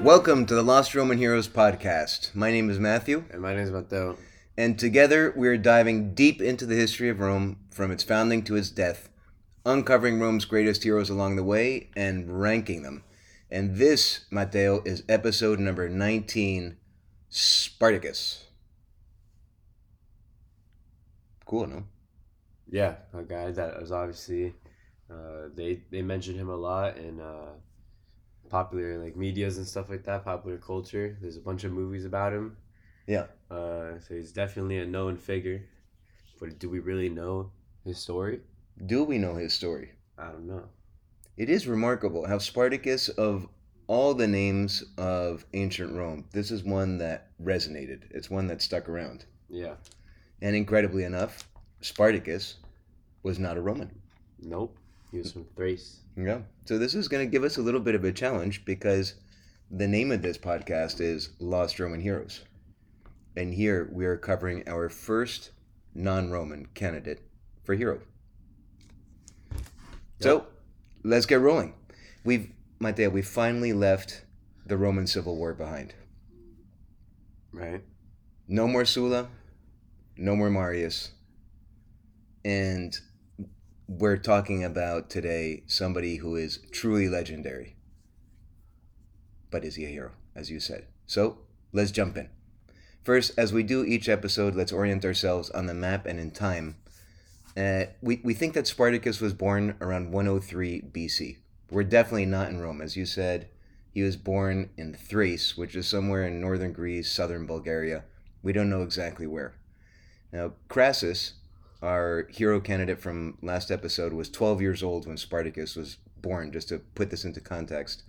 Welcome to the Lost Roman Heroes podcast. My name is Matthew, And my name is Matteo. and together we are diving deep into the history of Rome from its founding to its death, uncovering Rome's greatest heroes along the way and ranking them. And this, Matteo, is episode number 19 Spartacus. Cool, no? Yeah, a guy that was obviously uh, they they mentioned him a lot in uh, popular like medias and stuff like that, popular culture. There's a bunch of movies about him. Yeah. Uh, so he's definitely a known figure. But do we really know his story? Do we know his story? I don't know. It is remarkable how Spartacus, of all the names of ancient Rome, this is one that resonated. It's one that stuck around. Yeah. And incredibly enough, Spartacus was not a Roman. Nope. He was from Thrace. Yeah. So this is going to give us a little bit of a challenge because the name of this podcast is Lost Roman Heroes. And here we are covering our first non Roman candidate for hero. So let's get rolling. We've, Matteo, we finally left the Roman Civil War behind. Right. No more Sulla, no more Marius. And we're talking about today somebody who is truly legendary. But is he a hero, as you said? So let's jump in. First, as we do each episode, let's orient ourselves on the map and in time. Uh, we, we think that Spartacus was born around 103 BC. We're definitely not in Rome. As you said, he was born in Thrace, which is somewhere in northern Greece, southern Bulgaria. We don't know exactly where. Now, Crassus, our hero candidate from last episode, was 12 years old when Spartacus was born, just to put this into context.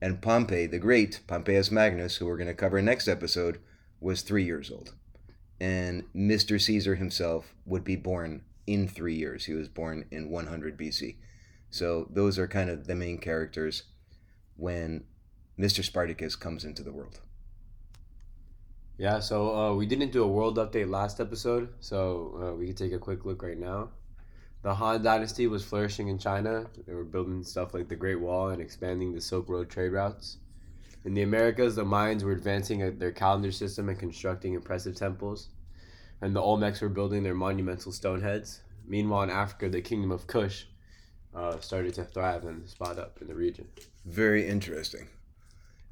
And Pompey the Great, Pompeius Magnus, who we're going to cover next episode, was three years old. And Mr. Caesar himself would be born in three years. He was born in 100 BC. So those are kind of the main characters when Mr. Spartacus comes into the world. Yeah, so uh, we didn't do a world update last episode, so uh, we can take a quick look right now. The Han Dynasty was flourishing in China. They were building stuff like the Great Wall and expanding the Silk Road trade routes. In the Americas, the Mayans were advancing uh, their calendar system and constructing impressive temples. And the Olmecs were building their monumental stone heads. Meanwhile, in Africa, the Kingdom of Kush uh, started to thrive and spot up in the region. Very interesting.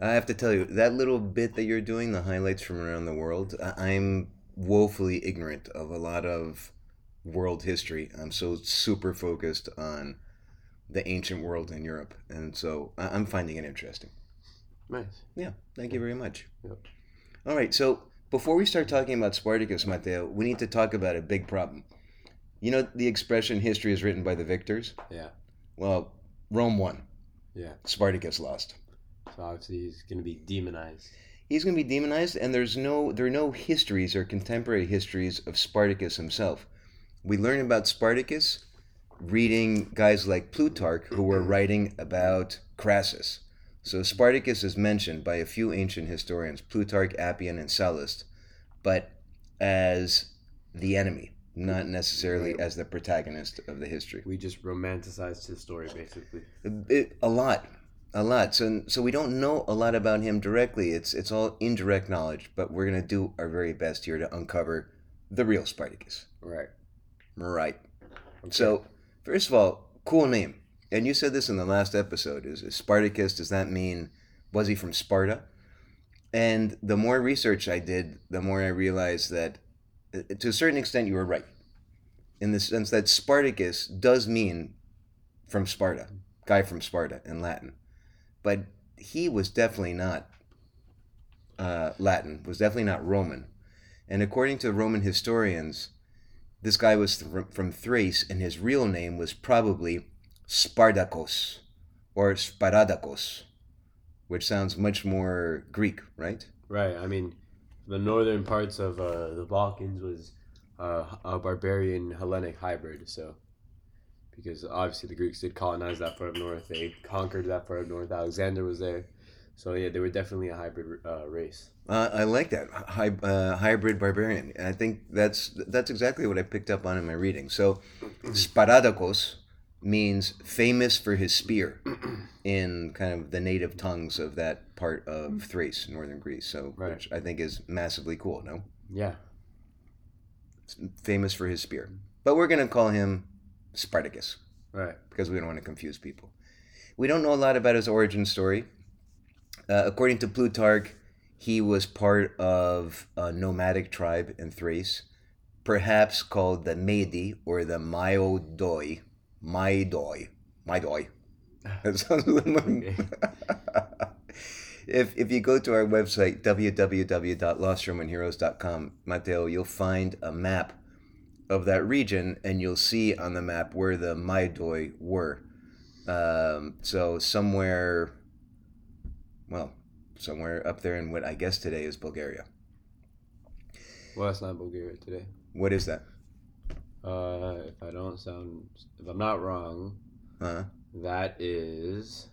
I have to tell you, that little bit that you're doing, the highlights from around the world, I'm woefully ignorant of a lot of world history. I'm so super focused on the ancient world in Europe. And so I'm finding it interesting. Nice. Yeah, thank you very much. Yep. All right, so before we start talking about Spartacus, Mateo, we need to talk about a big problem. You know the expression history is written by the victors? Yeah. Well, Rome won. Yeah. Spartacus lost. So obviously he's going to be demonized. He's going to be demonized, and there's no there are no histories or contemporary histories of Spartacus himself. We learn about Spartacus reading guys like Plutarch who were writing about Crassus. So Spartacus is mentioned by a few ancient historians, Plutarch, Appian, and Sallust, but as the enemy, not necessarily as the protagonist of the history. We just romanticized his story, basically. It, a lot, a lot. So so we don't know a lot about him directly. It's it's all indirect knowledge, but we're gonna do our very best here to uncover the real Spartacus. Right. Right. So first of all, cool name. And you said this in the last episode. Is, is Spartacus? Does that mean was he from Sparta? And the more research I did, the more I realized that, to a certain extent, you were right, in the sense that Spartacus does mean from Sparta, guy from Sparta in Latin, but he was definitely not uh, Latin. Was definitely not Roman. And according to Roman historians, this guy was th- from Thrace, and his real name was probably Spartacus or Sparadakos, which sounds much more Greek, right? Right. I mean, the northern parts of uh, the Balkans was uh, a barbarian Hellenic hybrid. So, because obviously the Greeks did colonize that part of north, they conquered that part of north. Alexander was there, So yeah, they were definitely a hybrid uh, race. Uh, I like that uh, hybrid barbarian. And I think that's that's exactly what I picked up on in my reading. So, Sparadakos means famous for his spear in kind of the native tongues of that part of Thrace, northern Greece. So, Right. which I think is massively cool. No, Yeah. famous for his spear, but we're gonna call him Spartacus. Right. because we don't want to confuse people. We don't know a lot about his origin story. Uh, according to Plutarch, he was part of a nomadic tribe in Thrace, perhaps called the Medi or the Maidoi. Maidoi. Maidoi. That sounds a little Okay. if, if you go to our website, www.lostromanheroes.com, Mateo, you'll find a map of that region, and you'll see on the map where the Maidoi were. Um, so somewhere, well, somewhere up there in what I guess today is Bulgaria. Well, it's not Bulgaria today. What is that? Uh, if I don't sound, if I'm not wrong, Uh, that is.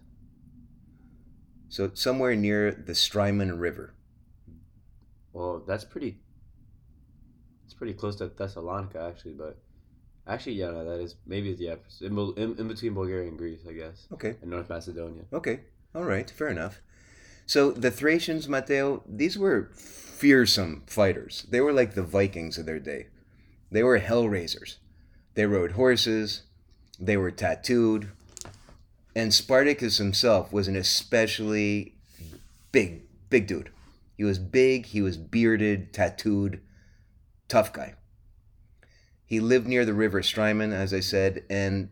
so somewhere near the Strymon River. Well, that's pretty. It's pretty close to Thessalonica, actually, but actually, yeah, no, that is maybe it's yeah, in, in, in between Bulgaria and Greece, I guess, Okay. and North Macedonia. Okay. All right. Fair enough. So the Thracians, Matteo, these were fearsome fighters. They were like the Vikings of their day. They were hellraisers. They rode horses. They were tattooed. And Spartacus himself was an especially big, big dude. He was big, he was bearded, tattooed, tough guy. He lived near the river Strymon, as I said, and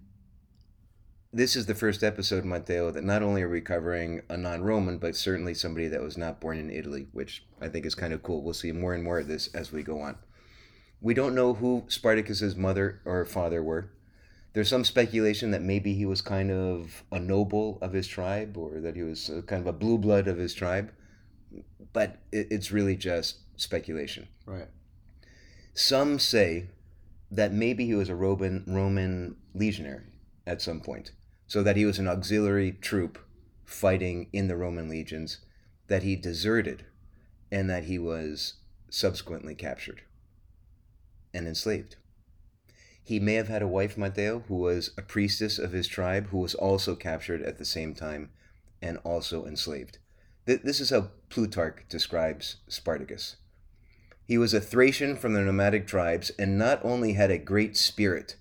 this is the first episode, Matteo, that not only are we covering a non Roman, but certainly somebody that was not born in Italy, which I think is kind of cool. We'll see more and more of this as we go on. We don't know who Spartacus's mother or father were. There's some speculation that maybe he was kind of a noble of his tribe or that he was uh, kind of a blue blood of his tribe, but it's really just speculation. Right. Some say that maybe he was a Roman Roman legionary at some point, so that he was an auxiliary troop fighting in the Roman legions, that he deserted, and that he was subsequently captured and enslaved. He may have had a wife, Matteo, who was a priestess of his tribe, who was also captured at the same time and also enslaved. Th- This is how Plutarch describes Spartacus. He was a Thracian from the nomadic tribes and not only had a great spirit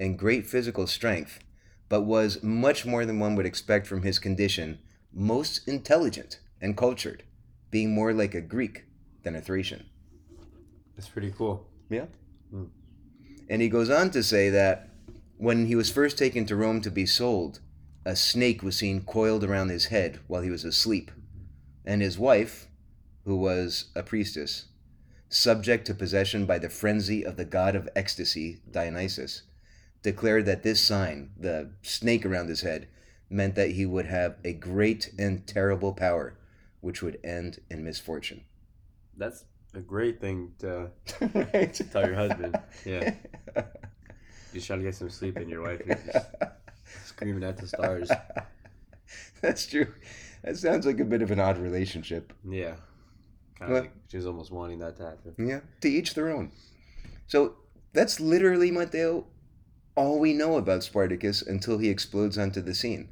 and great physical strength, but was much more than one would expect from his condition, most intelligent and cultured, being more like a Greek than a Thracian. That's pretty cool. Yeah. And he goes on to say that when he was first taken to Rome to be sold, a snake was seen coiled around his head while he was asleep. And his wife, who was a priestess, subject to possession by the frenzy of the god of ecstasy, Dionysus, declared that this sign, the snake around his head, meant that he would have a great and terrible power, which would end in misfortune. That's a great thing to right? tell your husband. Yeah. You're trying to get some sleep, and your wife is just screaming at the stars. That's true. That sounds like a bit of an odd relationship. Yeah. Kind of like she's almost wanting that to happen. Yeah, to each their own. So that's literally, Matteo, all we know about Spartacus until he explodes onto the scene.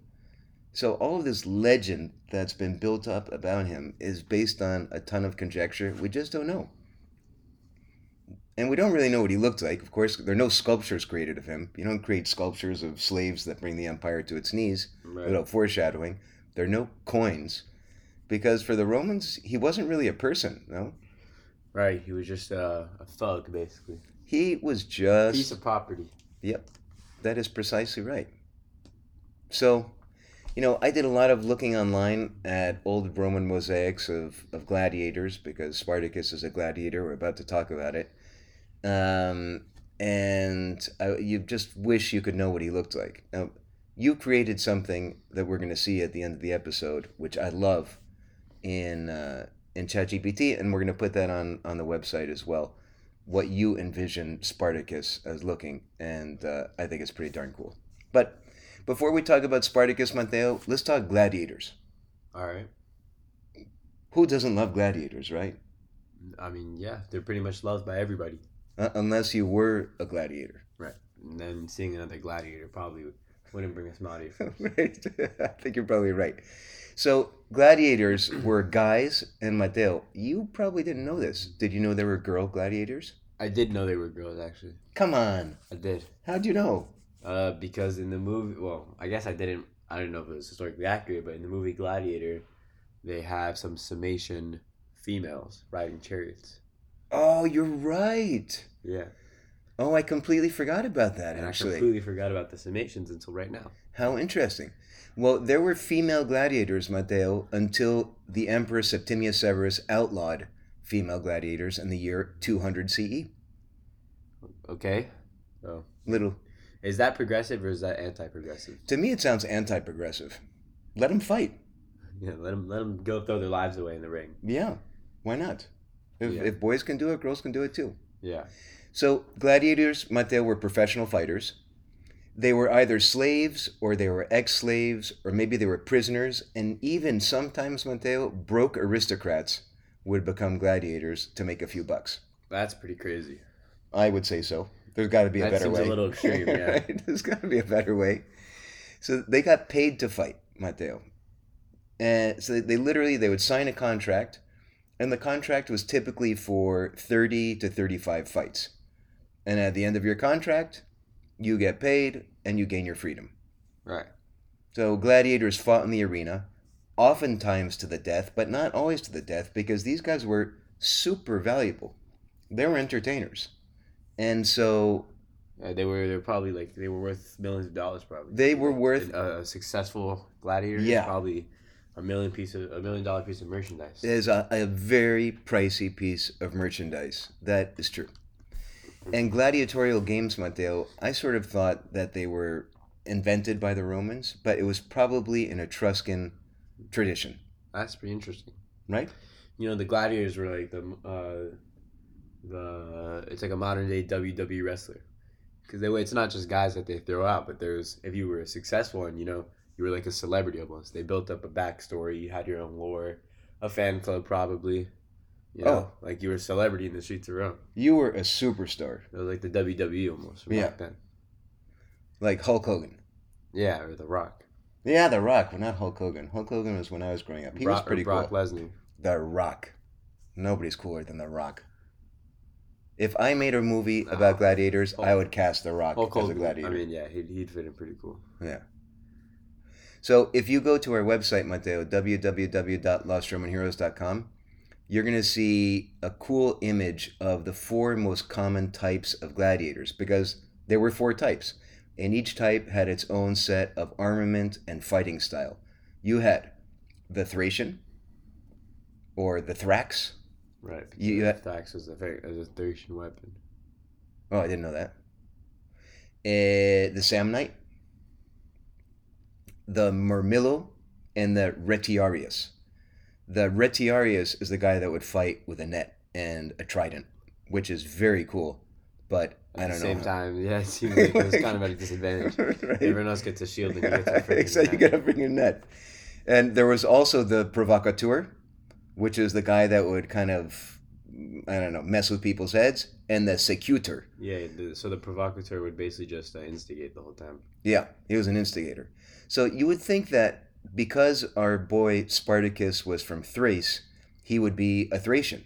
So all of this legend that's been built up about him is based on a ton of conjecture. We just don't know. And we don't really know what he looked like. Of course, there are no sculptures created of him. You don't create sculptures of slaves that bring the empire to its knees Right. without foreshadowing. There are no coins. Because for the Romans, he wasn't really a person, no? Right. He was just uh, a thug, basically. He was just A Piece of property. Yep, that is precisely right. So, you know, I did a lot of looking online at old Roman mosaics of, of gladiators because Spartacus is a gladiator. We're about to talk about it. Um, and I, you just wish you could know what he looked like. Now, you created something that we're going to see at the end of the episode, which I love in uh, in ChatGPT, and we're going to put that on on the website as well. What you envision Spartacus as looking, and uh, I think it's pretty darn cool. But before we talk about Spartacus, Mateo, let's talk gladiators. All right. Who doesn't love gladiators, right? I mean, yeah, they're pretty much loved by everybody. Uh, unless you were a gladiator. Right. And then seeing another gladiator probably wouldn't bring a smiley face. right. I think you're probably right. So gladiators were guys, and Mateo, you probably didn't know this. Did you know there were girl gladiators? I did know they were girls, actually. Come on. I did. How'd you know? Uh, because in the movie, well, I guess I didn't. I don't know if it was historically accurate, but in the movie Gladiator, they have some Summation females riding chariots. Oh, you're right. Yeah, Oh, I completely forgot about that, and actually, I completely forgot about the Summations until right now. How interesting. Well, there were female gladiators, Mateo, until the Emperor Septimius Severus outlawed female gladiators in the year 200 CE. Okay, Oh. Little. Is that progressive or is that anti-progressive? To me, it sounds anti progressive. Let them fight. Yeah, let them let them go throw their lives away in the ring. Yeah. Why not? If, Yeah. if boys can do it, girls can do it too. Yeah, So, gladiators, Mateo, were professional fighters. They were either slaves or they were ex slaves or maybe they were prisoners. And even sometimes, Mateo, broke aristocrats would become gladiators to make a few bucks. that's pretty crazy. I would say so. There's got to be a That better seems a way. little extreme, yeah. Right? There's got to be a better way. So they got paid to fight, Mateo. And so they literally they would sign a contract, and the contract was typically for 30 to 35 fights. And at the end of your contract, you get paid and you gain your freedom. Right. So gladiators fought in the arena, oftentimes to the death, but not always to the death because these guys were super valuable. They were entertainers. And so Uh, they were they were probably like they were worth millions of dollars probably. they were worth a, a successful gladiator. Yeah. probably a million piece of a million dollar piece of merchandise. is a, a very pricey piece of merchandise. That is true. And gladiatorial games, Mateo, I sort of thought that they were invented by the Romans, but it was probably an Etruscan tradition, That's pretty interesting. right? You know, the gladiators were like the uh, the it's like a modern day WWE wrestler because they it's not just guys that they throw out, but there's if you were successful and you know you were like a celebrity almost. They built up a backstory. You had your own lore, a fan club probably. You know, oh. like you were a celebrity in the streets of Rome. You were a superstar, It was like the WWE almost Yeah. back then. like Hulk Hogan. Yeah, or The Rock. Yeah, The Rock, well, not Hulk Hogan. Hulk Hogan was when I was growing up. He Brock, was pretty Brock cool. Lesnar. The Rock. Nobody's cooler than The Rock. If I made a movie No. about gladiators, I would cast The Rock Hulk as a gladiator. I mean, yeah, he'd, he'd fit in pretty cool. Yeah. So if you go to our website, Mateo, www.lostromanheroes.com, you're going to see a cool image of the four most common types of gladiators because there were four types, and each type had its own set of armament and fighting style. You had the Thracian, or the Thrax. Right. You- had- Thax was a, very- was a Thracian weapon. Oh, I didn't know that. Uh, the Samnite, the Murmillo, and the Retiarius. The Retiarius is the guy that would fight with a net and a trident, which is very cool. But At I the don't same know. time, yeah, it seems like it was kind of at a disadvantage. right? Everyone else gets a shield and you get to so you gotta bring a net. And there was also the provocateur, which is the guy that would kind of, I don't know, mess with people's heads, and the secutor. Yeah, the, so the provocateur would basically just uh, instigate the whole time. Yeah, he was an instigator. So you would think that because our boy Spartacus was from Thrace, he would be a Thracian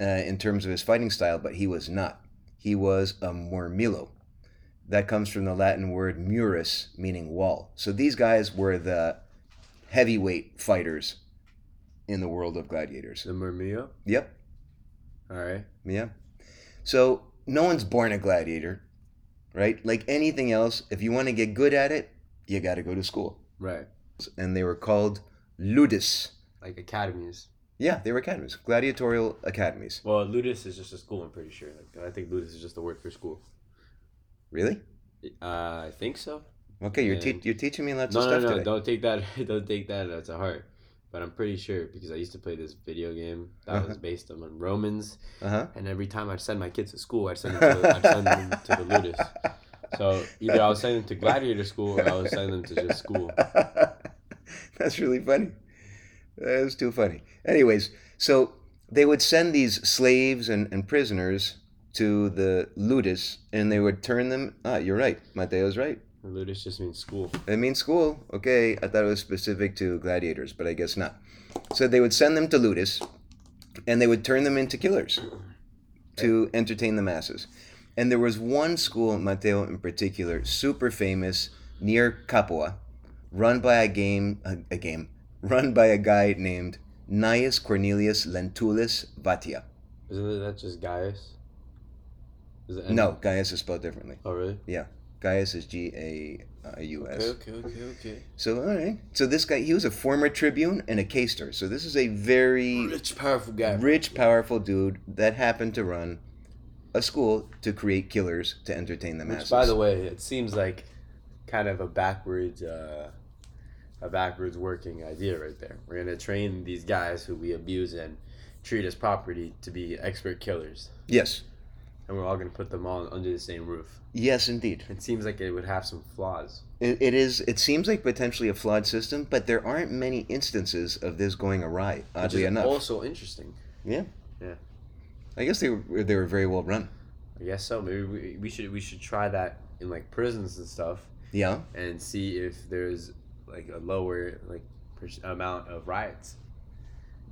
uh, in terms of his fighting style, but he was not. He was a Murmillo. That comes from the Latin word murus, meaning wall. So these guys were the heavyweight fighters in the world of gladiators. The Murmillo? Yep, All right. yeah. So no one's born a gladiator, right? Like anything else, if you want to get good at it, you got to go to school. Right. and they were called ludus. Like academies. Yeah, they were academies, gladiatorial academies. Well, Ludus is just a school, I'm pretty sure. Like, I think Ludus is just a word for school. Really? Uh, I think so. Okay, you're, te- you're teaching me lots No, of no, stuff no, today. don't take that. Don't take that uh, to heart. But I'm pretty sure because I used to play this video game that Uh-huh. was based on Romans, Uh huh. and every time I'd send my kids to school, I'd send them to, I'd send them to the Ludus. So either I was sending them to gladiator school or I was sending them to just school. That's really funny. That was too funny. Anyways, so they would send these slaves and, and prisoners to the ludus, and they would turn them. Ah, you're right. Mateo's right. Ludus just means school. It means school. Okay, I thought it was specific to gladiators, but I guess not. So they would send them to ludus, and they would turn them into killers to entertain the masses. And there was one school, Mateo in particular, super famous near Capua, run by a game a, a game run by a guy named Gnaeus Cornelius Lentulus Vatia. Isn't that just Gaius? Is it No, Gaius is spelled differently. Oh really? Gaius is G A U S. Okay, okay, okay, okay. So all right. So this guy, he was a former tribune and a quaestor. So this is a very Rich, powerful guy. rich, powerful dude that happened to run a school to create killers to entertain the masses. By the way, it seems like kind of a backwards, uh, a backwards working idea right there. We're gonna train these guys who we abuse and treat as property to be expert killers, yes, and we're all gonna put them all under the same roof. yes, indeed. It seems like it would have some flaws. It, it is. It seems like potentially a flawed system, but there aren't many instances of this going awry. Oddly enough, also interesting. Yeah. Yeah. I guess they were they were very well run. I guess so. Maybe we, we should we should try that in like prisons and stuff, Yeah, and see if there's like a lower like per- amount of riots.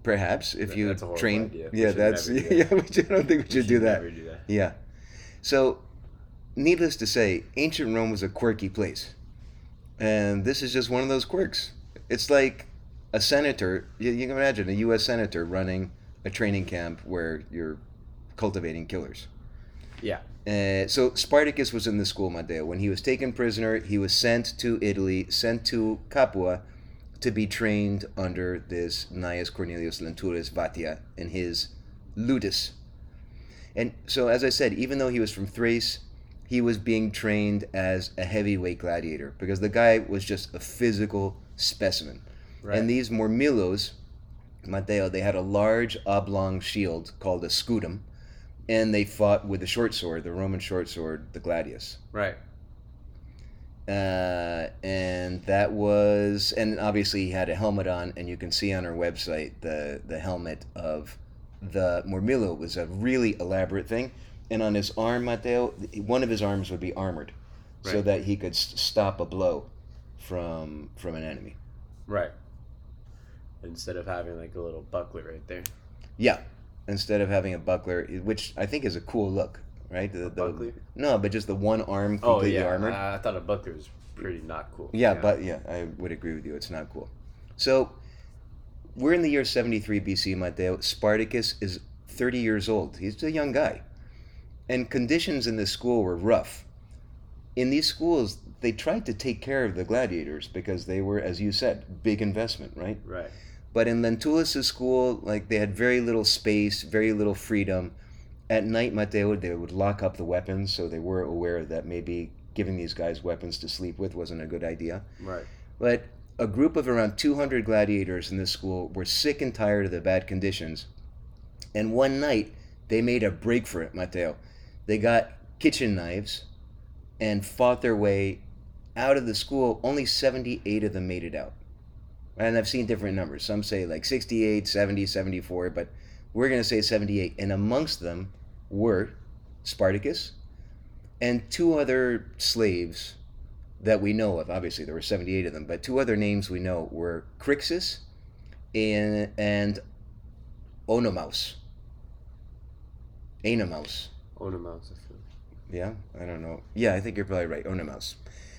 Perhaps if That- you train. idea. Yeah, that's yeah. that. We I don't think we should do that. Do that. Yeah. So, needless to say, ancient Rome was a quirky place. And this is just one of those quirks. It's like a senator, you, you can imagine a U.S. senator running a training camp where you're cultivating killers. Yeah. Uh, so, Spartacus was in the school, Matteo. When he was taken prisoner, he was sent to Italy, sent to Capua to be trained under this Gnaeus Cornelius Lentulus Vatia and his ludus. And so, as I said, even though he was from Thrace, he was being trained as a heavyweight gladiator because the guy was just a physical specimen. Right. And these Murmillos, Matteo, they had a large oblong shield called a scutum, and they fought with the short sword, the Roman short sword, the gladius. right. Uh, and that was, and obviously he had a helmet on, and you can see on our website the the helmet of the Murmillo was a really elaborate thing, and on his arm, Matteo, one of his arms would be armored, so that he could s- stop a blow from from an enemy. Right. Instead of having like a little buckler right there. Yeah, instead of having a buckler, which I think is a cool look, right? The, the- no, but just the one arm Oh yeah. armored. I, I thought a buckler was pretty not cool. Yeah, but yeah, I would agree with you. It's not cool. So, we're in the year 73 BC, Matteo. Spartacus is 30 years old. He's a young guy. And conditions in this school were rough. In these schools, they tried to take care of the gladiators because they were, as you said, big investment, right? Right. But in Lentulus' school, like they had very little space, very little freedom. At night, Matteo, they would lock up the weapons, so they were aware that maybe giving these guys weapons to sleep with wasn't a good idea. Right. But a group of around 200 gladiators in this school were sick and tired of the bad conditions. And one night, they made a break for it, Matteo. They got kitchen knives and fought their way out of the school. Only 78 of them made it out. And I've seen different numbers. Some say like 68, 70, 74, but we're going to say 78. And amongst them were Spartacus and two other slaves that we know of. Obviously, there were 78 of them, but two other names we know were Crixus and, and Onomaus. Anomaus. Feel. Yeah, I don't know. Yeah, I think you're probably right. Onomaus.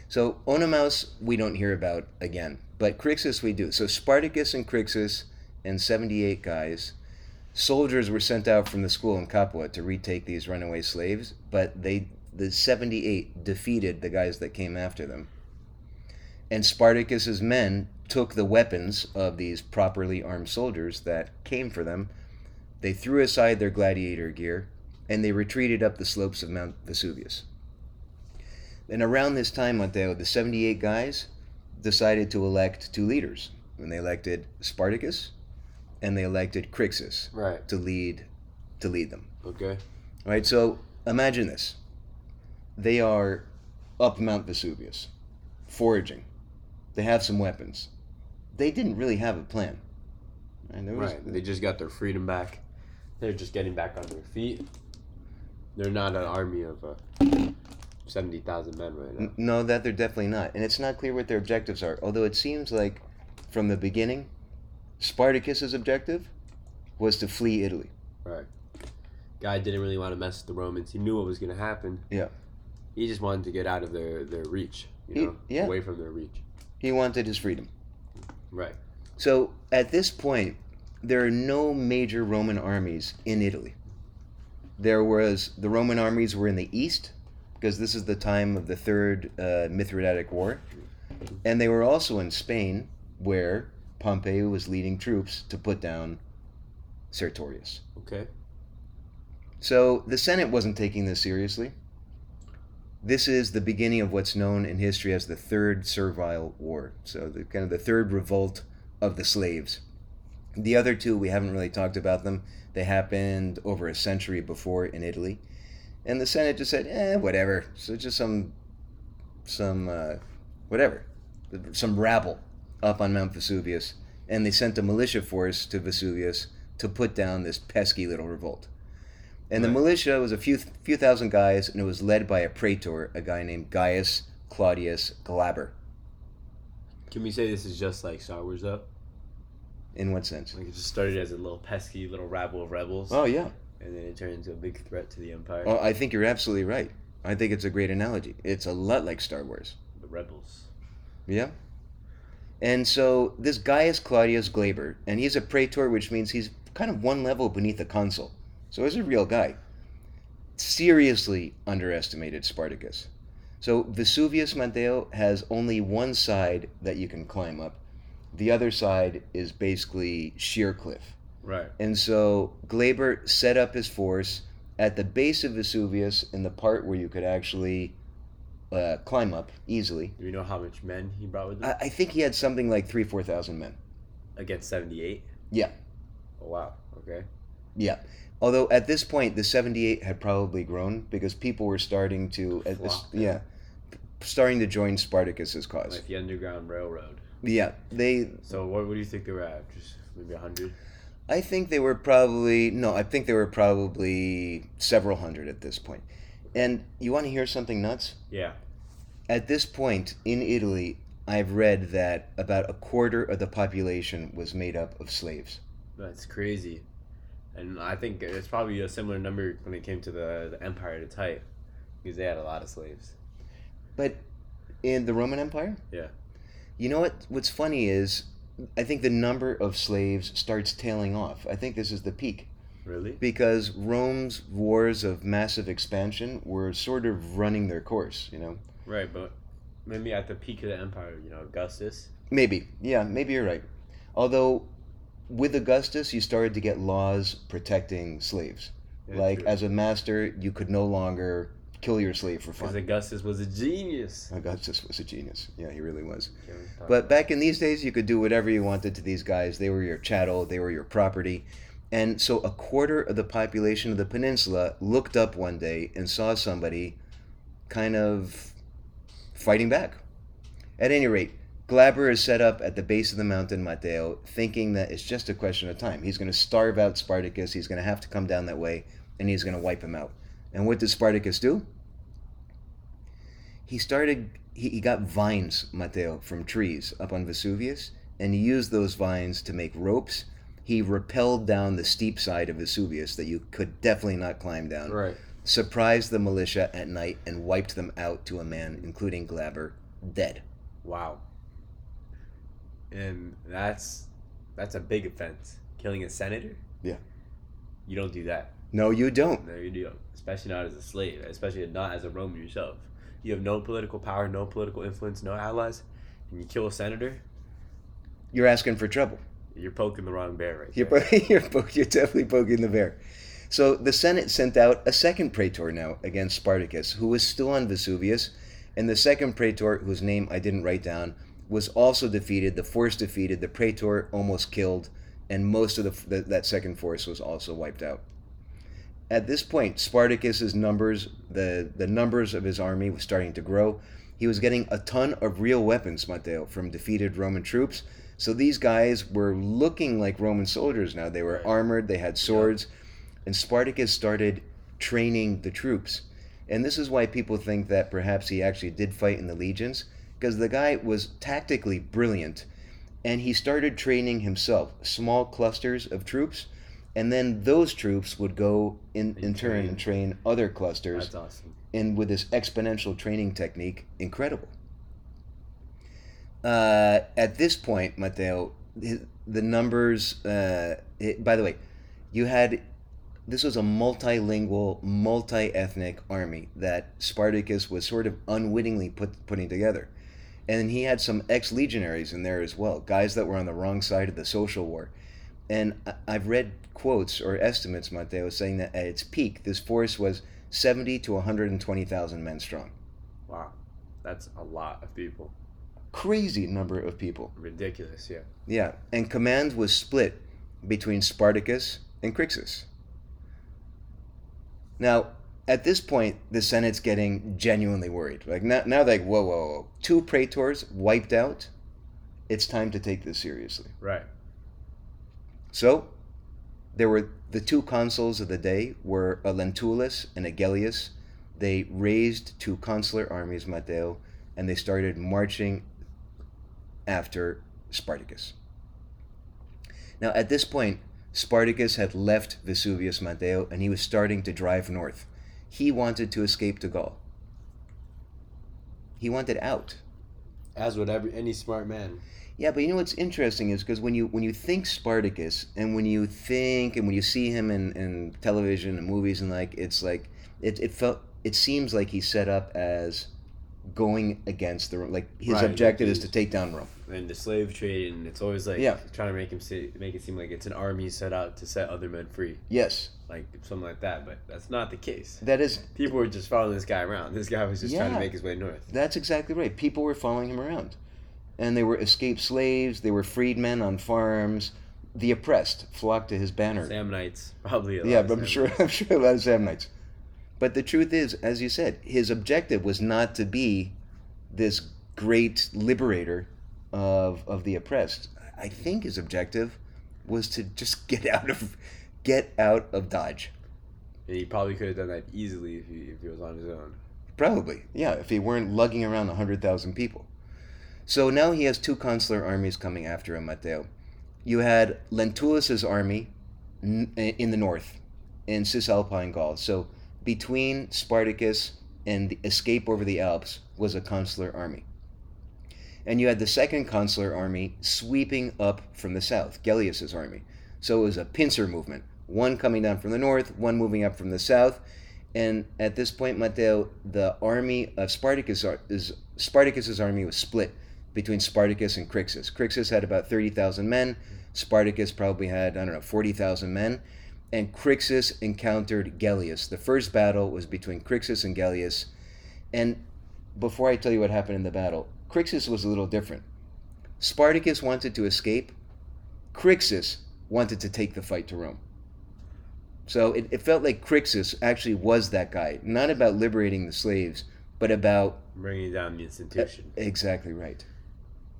So Onomaus we don't hear about again, but Crixus we do. So Spartacus and Crixus and 78 guys, soldiers were sent out from the school in Capua to retake these runaway slaves, but they the 78 defeated the guys that came after them. And Spartacus's men took the weapons of these properly armed soldiers that came for them. They threw aside their gladiator gear and they retreated up the slopes of Mount Vesuvius. And around this time, Matteo, the 78 guys decided to elect two leaders. And they elected Spartacus and they elected Crixus Right. to lead to lead them. Okay. Right? So imagine this. They are up Mount Vesuvius, foraging. They have some weapons. They didn't really have a plan. And was, Right. They just got their freedom back. They're just getting back on their feet. They're not an army of uh, seventy thousand men right now. No, that they're definitely not. And it's not clear what their objectives are. Although it seems like from the beginning, Spartacus's objective was to flee Italy. Right. Guy didn't really want to mess with the Romans. He knew what was going to happen. Yeah. He just wanted to get out of their their reach. You He- know, yeah. away from their reach. He wanted his freedom. Right. So at this point, there are no major Roman armies in Italy. There was the Roman armies were in the east because this is the time of the third uh, Mithridatic War, and they were also in Spain where Pompey was leading troops to put down Sertorius. Okay. So the Senate wasn't taking this seriously. This is the beginning of what's known in history as the Third Servile War. So the kind of the third revolt of the slaves. The other two we haven't really talked about them. They happened over a century before in Italy, and the Senate just said, "Eh, whatever." So just some, some, uh, whatever, some rabble up on Mount Vesuvius, and they sent a militia force to Vesuvius to put down this pesky little revolt. And the militia was a few few thousand guys, and it was led by a praetor, a guy named Gaius Claudius Glaber. Can we say this is just like Star Wars though? In what sense? Like it just started as a little pesky little rabble of rebels, Oh yeah. and then it turned into a big threat to the empire. Oh, I think you're absolutely right. I think it's a great analogy. It's a lot like Star Wars. The rebels. Yeah. And so this Gaius Claudius Glaber, and he's a praetor, which means he's kind of one level beneath a consul. So he's a real guy. Seriously underestimated Spartacus. So Vesuvius Matteo has only one side that you can climb up. The other side is basically sheer cliff. Right. And so Glaber set up his force at the base of Vesuvius in the part where you could actually uh, climb up easily. Do we know how much men he brought with him? I, I think he had something like three, four thousand men. Against seventy-eight. Yeah. Oh wow. Okay. Yeah. Although at this point the seventy-eight had probably grown because people were starting to, at this, yeah, starting to join Spartacus's cause. Like the Underground Railroad. Yeah, they. So what, what do you think they were at? Just maybe a hundred. I think they were probably no. I think they were probably several hundred at this point. And you want to hear something nuts? Yeah. At this point in Italy, I've read that about a quarter of the population was made up of slaves. That's crazy. And I think it's probably a similar number when it came to the, the empire at its height, because they had a lot of slaves. But in the Roman Empire, Yeah. You know what? What's funny is, I think the number of slaves starts tailing off. I think this is the peak Really? because Rome's wars of massive expansion were sort of running their course. You know, Right, but maybe at the peak of the empire, you know, Augustus. maybe, yeah, maybe you're right. Although, with Augustus, you started to get laws protecting slaves. Yeah, like true. as a master, you could no longer kill your slave for fun. because. Augustus was a genius. Augustus was a genius. Yeah, he really was. Okay, we talked- But back in these days, you could do whatever you wanted to these guys. They were your chattel, they were your property. And so a quarter of the population of the peninsula looked up one day and saw somebody kind of fighting back. At any rate, Glaber is set up at the base of the mountain Mateo, thinking that it's just a question of time. He's going to starve out Spartacus, he's going to have to come down that way, and he's going to wipe him out. And what does Spartacus do? He started, he, he got vines, Mateo, from trees up on Vesuvius, and he used those vines to make ropes. He rappelled down the steep side of Vesuvius that you could definitely not climb down right. surprised the militia at night and wiped them out to a man, including Glaber, dead. Wow. And that's that's a big offense. Killing a senator. Yeah. You don't do that. No, you don't. No, you don't. Especially not as a slave. Especially not as a Roman yourself. You have no political power, no political influence, no allies, and you kill a senator. You're asking for trouble. You're poking the wrong bear right You're, po- you're, po- you're definitely poking the bear. So the Senate sent out a second praetor now against Spartacus, who was still on Vesuvius, and the second praetor, whose name I didn't write down, was also defeated. The force defeated. The praetor almost killed, and most of the, the that second force was also wiped out. At this point, Spartacus's numbers, the the numbers of his army was starting to grow. He was getting a ton of real weapons, Matteo, from defeated Roman troops, So these guys were looking like Roman soldiers now. They were Right. armored, they had swords, and Spartacus started training the troops. And this is why people think that perhaps he actually did fight in the legions, because the guy was tactically brilliant, and he started training himself, small clusters of troops, and then those troops would go in, in turn train. and train other clusters That's awesome. and with this exponential training technique, incredible. Uh, at this point, Matteo, the numbers. Uh, it, by the way, you had this was a multilingual, multi-ethnic army that Spartacus was sort of unwittingly put, putting together, and he had some ex-legionaries in there as well, guys that were on the wrong side of the social war. And I've read quotes or estimates, Matteo, saying that at its peak, this force was 70 to 120,000 men strong. Wow, that's a lot of people. Crazy number of people. Ridiculous. Yeah. Yeah, and command was split between Spartacus and Crixus. Now, at this point, the Senate's getting genuinely worried. Like now, now they're like, whoa, whoa, whoa, two praetors wiped out. It's time to take this seriously. Right. So, there were the two consuls of the day were a Lentulus and a Gellius. They raised two consular armies, Matteo, and they started marching after Spartacus. Now, at this point, Spartacus had left Vesuvius Matteo and he was starting to drive north. He wanted to escape to Gaul. He wanted out. As would every any smart man. Yeah, but you know what's interesting is because when you when you think Spartacus and when you think and when you see him in, in television and movies and like it's like it, it felt it seems like he's set up as going against the like his Right, objective is to take down Rome. And the slave trade, and it's always like Yeah. trying to make him say, make it seem like it's an army set out to set other men free, Yes, like something like that. But that's not the case. that is People were just following this guy around. This guy was just trying to make his way north. that's exactly right. People were following him around, and they were escaped slaves. They were freedmen on farms. The oppressed flocked to his banner. Samnites, probably. A lot Yeah, but I'm sure I'm sure a lot of Samnites. But the truth is, as you said, his objective was not to be this great liberator of of the oppressed. I think his objective was to just get out of get out of Dodge. He probably could have done that easily if he, if he was on his own. Probably, yeah, if he weren't lugging around hundred thousand people. So now he has two consular armies coming after him, Matteo. You had Lentulus's army in the north, in Cisalpine Gaul. So between Spartacus and the escape over the Alps was a consular army. And you had the second consular army sweeping up from the south, Gellius's army. So it was a pincer movement, one coming down from the north, one moving up from the south. And at this point, Matteo, the army of Spartacus is Spartacus's army was split between Spartacus and Crixus. Crixus had about thirty thousand men. Spartacus probably had I don't know forty thousand men. And Crixus encountered Gellius. The first battle was between Crixus and Gellius. And before I tell you what happened in the battle, Crixus was a little different. Spartacus wanted to escape. Crixus wanted to take the fight to Rome. So it, it felt like Crixus actually was that guy, not about liberating the slaves, but about Bringing down the uh, institution. exactly right,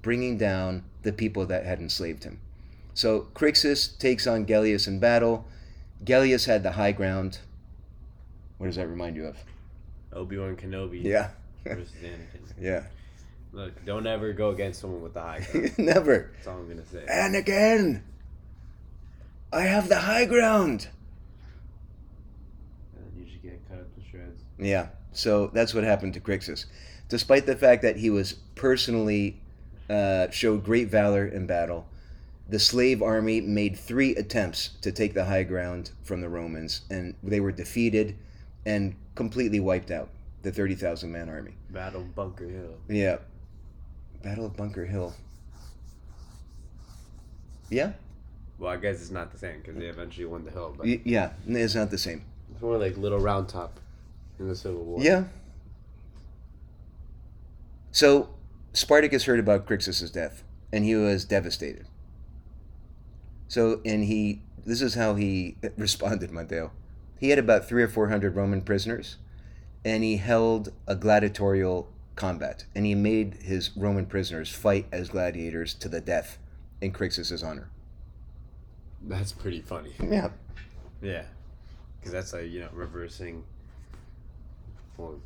bringing down the people that had enslaved him. So Crixus takes on Gellius in battle. Gellius had the high ground. What does that remind you of? Obi Wan Kenobi Yeah, versus Anakin. yeah. Look, don't ever go against someone with the high ground. Never. That's all I'm gonna say. And again, I have the high ground. And you should get cut up to shreds. Yeah, so that's what happened to Crixus. Despite the fact that he was personally uh, showed great valor in battle, the slave army made three attempts to take the high ground from the Romans, and they were defeated and completely wiped out. The thirty thousand man army. Battle Bunker Hill. Yeah, Battle of Bunker Hill. Yeah, Well, I guess it's not the same because they eventually won the hill, but Y- yeah, it's not the same. it's more like Little Round Top in the Civil War. Yeah. So Spartacus heard about Crixus's death, and he was devastated. So, and he, this is how he responded, Matteo. He had about three or four hundred Roman prisoners, and he held a gladiatorial combat, and he made his Roman prisoners fight as gladiators to the death in Crixus's honor. That's pretty funny. Yeah. Yeah, because that's like you know reversing. Well,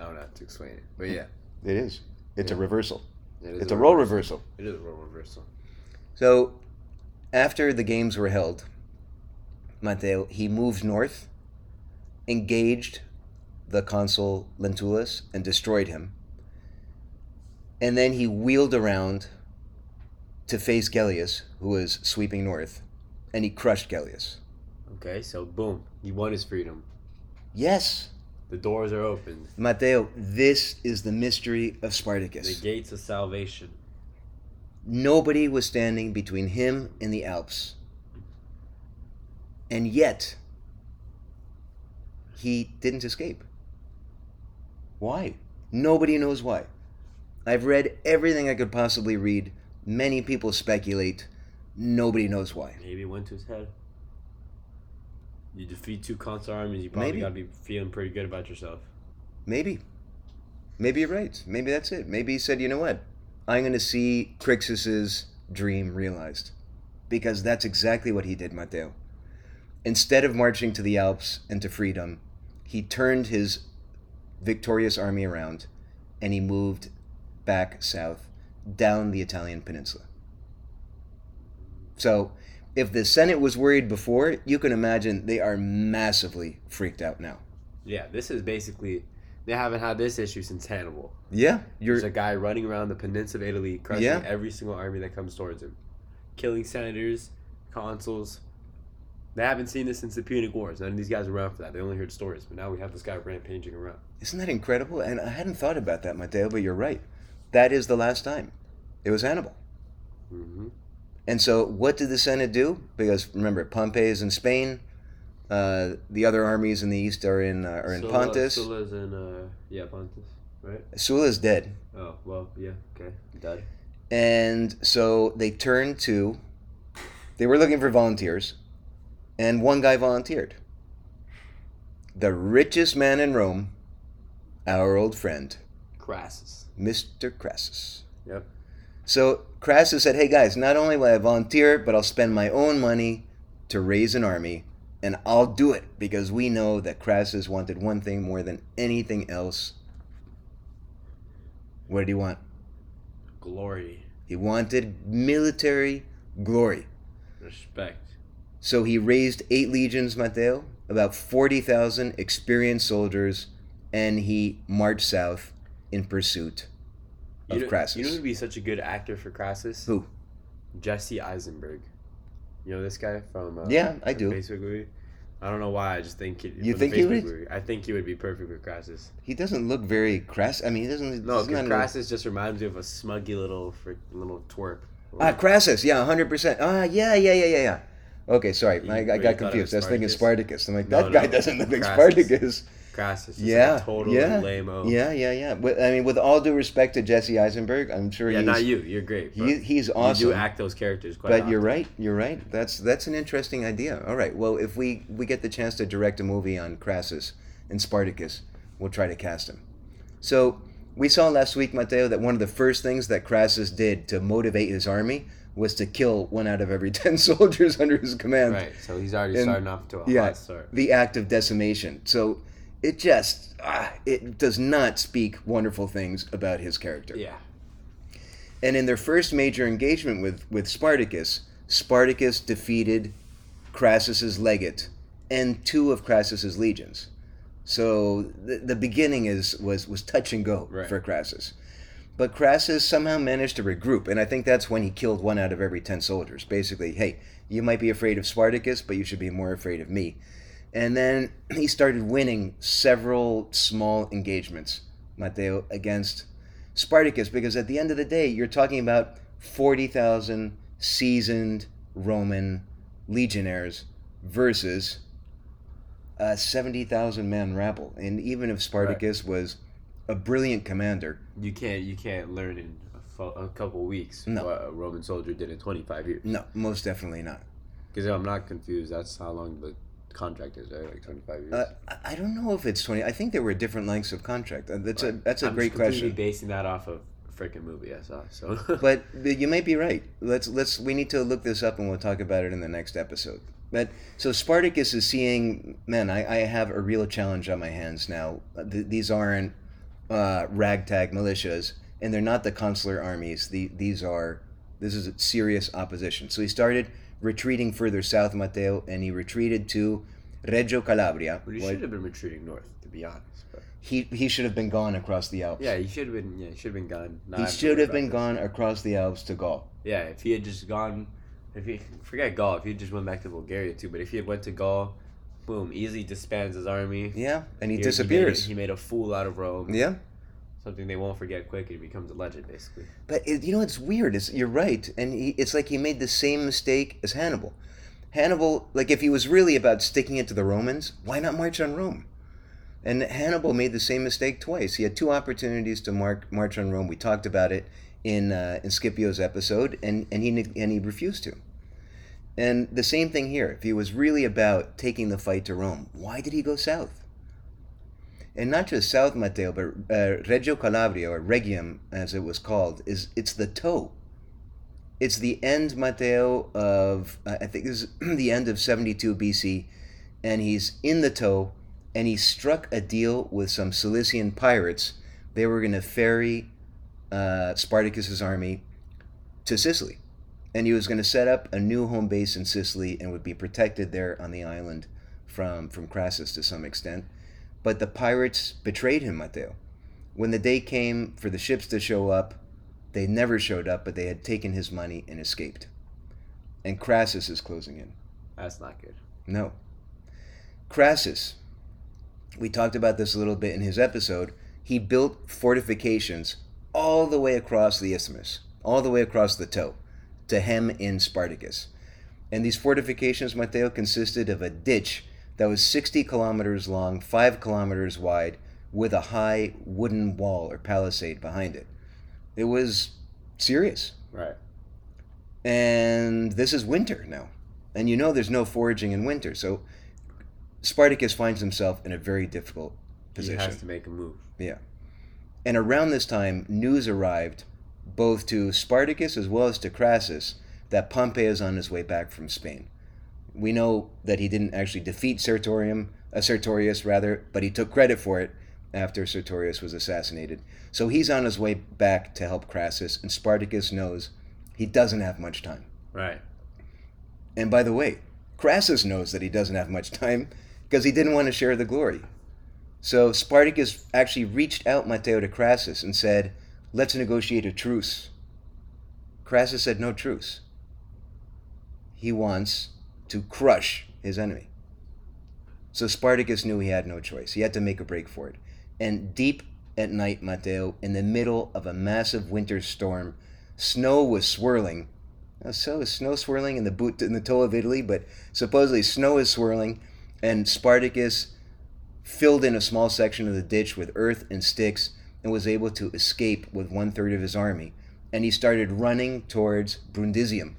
I don't know how to explain it, but yeah, It is. It's a reversal. it is It's a role reversal. reversal. It is a role reversal. So, after the games were held, Matteo he moved north, engaged the consul Lentulus and destroyed him. And then he wheeled around to face Gellius, who was sweeping north, and he crushed Gellius. Okay, so boom, he won his freedom. Yes, The doors are opened. Matteo, this is the mystery of Spartacus. The gates of salvation. Nobody was standing between him and the Alps. And yet, he didn't escape. Why? Nobody knows why. I've read everything I could possibly read. Many people speculate. Nobody knows why. Maybe it went to his head. You defeat two consular armies, you probably Maybe. gotta be feeling pretty good about yourself. Maybe. Maybe you're right. Maybe that's it. Maybe he said, you know what? I'm going to see Crixus's dream realized. Because that's exactly what he did, Matteo. Instead of marching to the Alps and to freedom, he turned his victorious army around and he moved back south down the Italian peninsula. So, if the Senate was worried before, you can imagine they are massively freaked out now. Yeah, this is basically they haven't had this issue since Hannibal. Yeah, you're There's a guy running around the peninsula of Italy, crushing Yeah. every single army that comes towards him, killing senators, consuls. They haven't seen this since the Punic Wars. None of these guys were around for that. They only heard stories, but now we have this guy rampaging around. Isn't that incredible? And I hadn't thought about that, Matteo, but you're right. That is the last time. It was Hannibal. Mm-hmm. And so, what did the Senate do? Because remember, Pompey is in Spain. Uh, the other armies in the east are in uh, are in Pontus. Sulla's in, uh, yeah, Pontus, right? Sulla's dead, Oh, well, yeah, okay, dead. and so they turned to. They were looking for volunteers, and one guy volunteered. The richest man in Rome, our old friend, Crassus. Mr. Crassus. Yep. So Crassus said, "Hey guys, not only will I volunteer, but I'll spend my own money to raise an army, and I'll do it because we know that Crassus wanted one thing more than anything else. What did he want? Glory. He wanted military glory. Respect. So he raised eight legions, Matteo, about forty thousand experienced soldiers, and he marched south in pursuit You of know, Crassus. You know who'd be such a good actor for Crassus? Who? Jesse Eisenberg. You know this guy from? Uh, Yeah, I do. Facebook movie. I don't know why. I just think it, You think he would? Movie, I think he would be perfect for Crassus. He doesn't look very crass. I mean, he doesn't. No, because Crassus just reminds me of a smuggy little little twerp. Ah, Crassus, yeah, hundred percent. Ah, yeah, yeah, yeah, yeah, yeah. Okay, sorry, You- I, I got confused. I was thinking Spartacus? I'm like, No, that guy no, doesn't look like Spartacus. Crassus. Yeah, like total yeah, lame-o. Yeah, yeah, yeah. With, I mean, with all due respect to Jesse Eisenberg, I'm sure Yeah, he's not you. You're great. He, he's awesome. You do act those characters quite. but you're right. You're right. That's that's an interesting idea. All right. Well, if we we get the chance to direct a movie on Crassus and Spartacus, we'll try to cast him. So we saw last week, Matteo, that one of the first things that Crassus did to motivate his army was to kill one out of every ten soldiers under his command. Right. So he's already And- starting off to a yeah, hot start. the act of decimation. So it just ah, it does not speak wonderful things about his character. Yeah. And in their first major engagement with with Spartacus, Spartacus defeated Crassus's legate and two of Crassus's legions. So the, the beginning is was was touch and go Right. for Crassus. But Crassus somehow managed to regroup, and I think that's when he killed one out of every ten soldiers. Basically, hey, you might be afraid of Spartacus, but you should be more afraid of me. And then he started winning several small engagements, Matteo, against Spartacus, because at the end of the day, you're talking about 40,000 seasoned Roman legionnaires versus a 70,000 man rabble. And even if Spartacus was a brilliant commander, You can't. You can't learn in a, fo- a couple weeks No. what a Roman soldier did in 25 years. no, most definitely not. Because I'm not confused. That's how long the contract is, right? Like 25 years. Uh, I- I don't know if it's 20. I think there were different lengths of contract. Uh, That's a that's a I'm great question. basing that off of freaking movie I saw. So, but you might be right. Let's let's we need to look this up and we'll talk about it in the next episode. But so Spartacus is seeing, man, I, I have a real challenge on my hands now. Th- these aren't uh, ragtag militias, and they're not the consular armies. The, these are this is serious opposition. So he started retreating further south, Matteo, and he retreated to Reggio Calabria. but he should have been retreating north, to be honest. But he he should have been gone across the Alps. yeah, he should have been. Yeah, he should have been gone. Not he should have been this. gone across the Alps to Gaul. Yeah, if he had just gone, if he forget Gaul, if he just went back to Bulgaria too, but if he had went to Gaul, boom, easily disbands his army. Yeah, and he, He- disappears. He made, he made a fool out of Rome. yeah. Something they won't forget quick. He becomes a legend, basically. But it, you know it's weird. It's, you're right, and he, it's like he made the same mistake as Hannibal. Hannibal, like if he was really about sticking it to the Romans, why not march on Rome? And Hannibal made the same mistake twice. He had two opportunities to mark, march on Rome. We talked about it in uh, in Scipio's episode, and and he and he refused to. And the same thing here. If he was really about taking the fight to Rome, why did he go south? and not just South Matteo, but uh, Reggio Calabria or Rhegium, as it was called, is it's the toe. It's the end Matteo of uh, I think this is the end of seventy two BC, and he's in the toe, and he struck a deal with some Cilician pirates. They were going to ferry uh, Spartacus's army to Sicily, and he was going to set up a new home base in Sicily and would be protected there on the island from from Crassus to some extent. But the pirates betrayed him, Matteo. When the day came for the ships to show up, they never showed up, but they had taken his money and escaped. And Crassus is closing in. That's not good. No. Crassus, we talked about this a little bit in his episode. He built fortifications all the way across the isthmus, all the way across the toe, to hem in Spartacus. And these fortifications, Matteo, consisted of a ditch that was 60 kilometers long, 5 kilometers wide, with a high wooden wall or palisade behind it. It was serious. Right. And this is winter now. And you know there's no foraging in winter. So Spartacus finds himself in a very difficult position. He has to make a move. Yeah. And around this time, news arrived both to Spartacus as well as to Crassus that Pompey is on his way back from Spain. We know that he didn't actually defeat Sertorium, uh, Sertorius rather, but he took credit for it after Sertorius was assassinated. So he's on his way back to help Crassus, and Spartacus knows he doesn't have much time. Right. And by the way, Crassus knows that he doesn't have much time because he didn't want to share the glory. So Spartacus actually reached out Matteo to Crassus and said, Let's negotiate a truce. Crassus said, No truce. He wants to crush his enemy. So Spartacus knew he had no choice. He had to make a break for it. And deep at night, Matteo, in the middle of a massive winter storm, snow was swirling. So is snow swirling in the boot in the toe of Italy, but supposedly snow is swirling, and Spartacus filled in a small section of the ditch with earth and sticks and was able to escape with one third of his army. And he started running towards Brundisium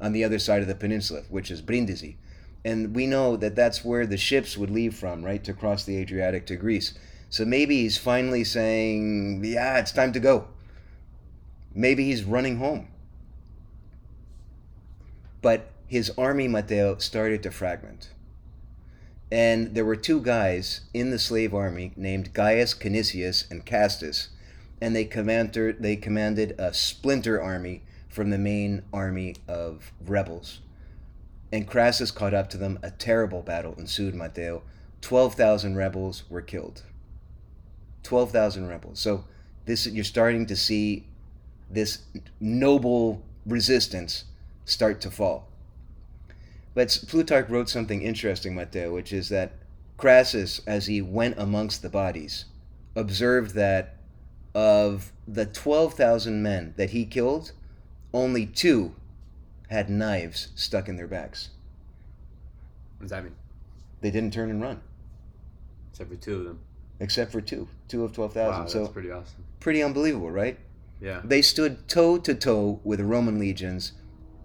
on the other side of the peninsula, which is Brindisi. And we know that that's where the ships would leave from, right, to cross the Adriatic to Greece. So maybe he's finally saying, yeah, it's time to go. Maybe he's running home. But his army, Matteo, started to fragment. And there were two guys in the slave army named Gaius Canisius and Castus, and they commander they commanded a splinter army from the main army of rebels. And Crassus caught up to them. A terrible battle ensued, Matteo. 12,000 rebels were killed. 12,000 rebels. So this you're starting to see this noble resistance start to fall. But Plutarch wrote something interesting, Matteo, which is that Crassus, as he went amongst the bodies, observed that of the 12,000 men that he killed, only two had knives stuck in their backs. What does that mean? They didn't turn and run, Except for two of them. except for two, two of 12,000. Wow, that's so pretty awesome. pretty unbelievable, right? Yeah. They stood toe to toe with Roman legions,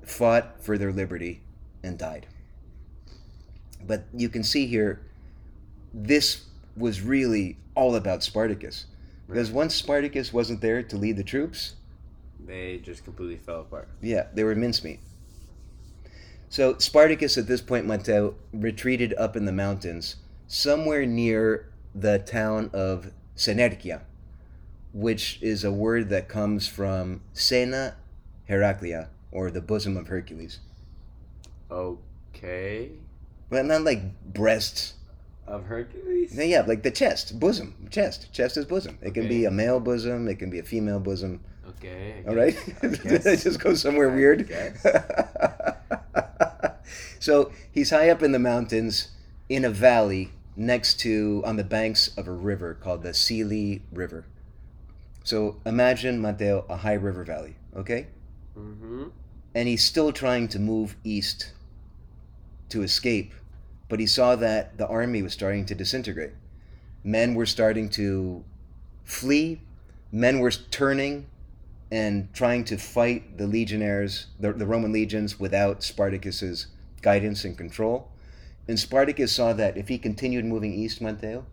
fought for their liberty, and died. But you can see here, this was really all about Spartacus. Because once Spartacus wasn't there to lead the troops, They just completely fell apart. yeah, they were mincemeat. So Spartacus at this point, Matteo, retreated up in the mountains, somewhere near the town of Senerchia, which is a word that comes from Sena Heraclea, or the bosom of Hercules. Okay. Well, not like breasts. Of Hercules? Yeah, like the chest, bosom, chest. Chest is bosom. It can be a male bosom. It can be a female bosom. Okay. All right. I Did I just go somewhere I weird? so he's high up in the mountains in a valley next to on the banks of a river called the Sili River. So imagine Matteo a high river valley, okay? Mm-hmm. And he's still trying to move east to escape, but he saw that the army was starting to disintegrate. Men were starting to flee, men were turning and trying to fight the legionnaires, the, the Roman legions, without Spartacus's guidance and control. And Spartacus saw that if he continued moving east, Matteo,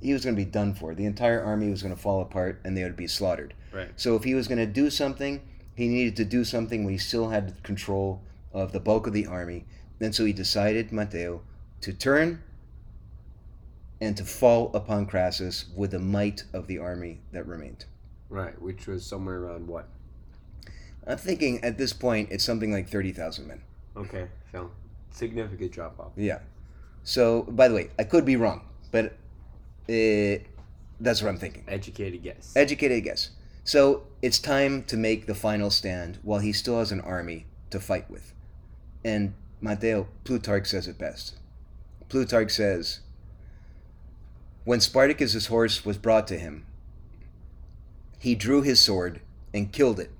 he was going to be done for. The entire army was going to fall apart and they would be slaughtered. Right. So if he was going to do something, he needed to do something when he still had control of the bulk of the army. And so he decided, Matteo, to turn and to fall upon Crassus with the might of the army that remained. Right. Which was somewhere around what? I'm thinking at this point it's something like 30,000 men. Okay. So significant drop off. Yeah. So, by the way, I could be wrong, but it, that's what I'm thinking. Educated guess. Educated guess. So it's time to make the final stand while he still has an army to fight with. And Matteo, Plutarch says it best. Plutarch says, When Spartacus's horse was brought to him, he drew his sword and killed it,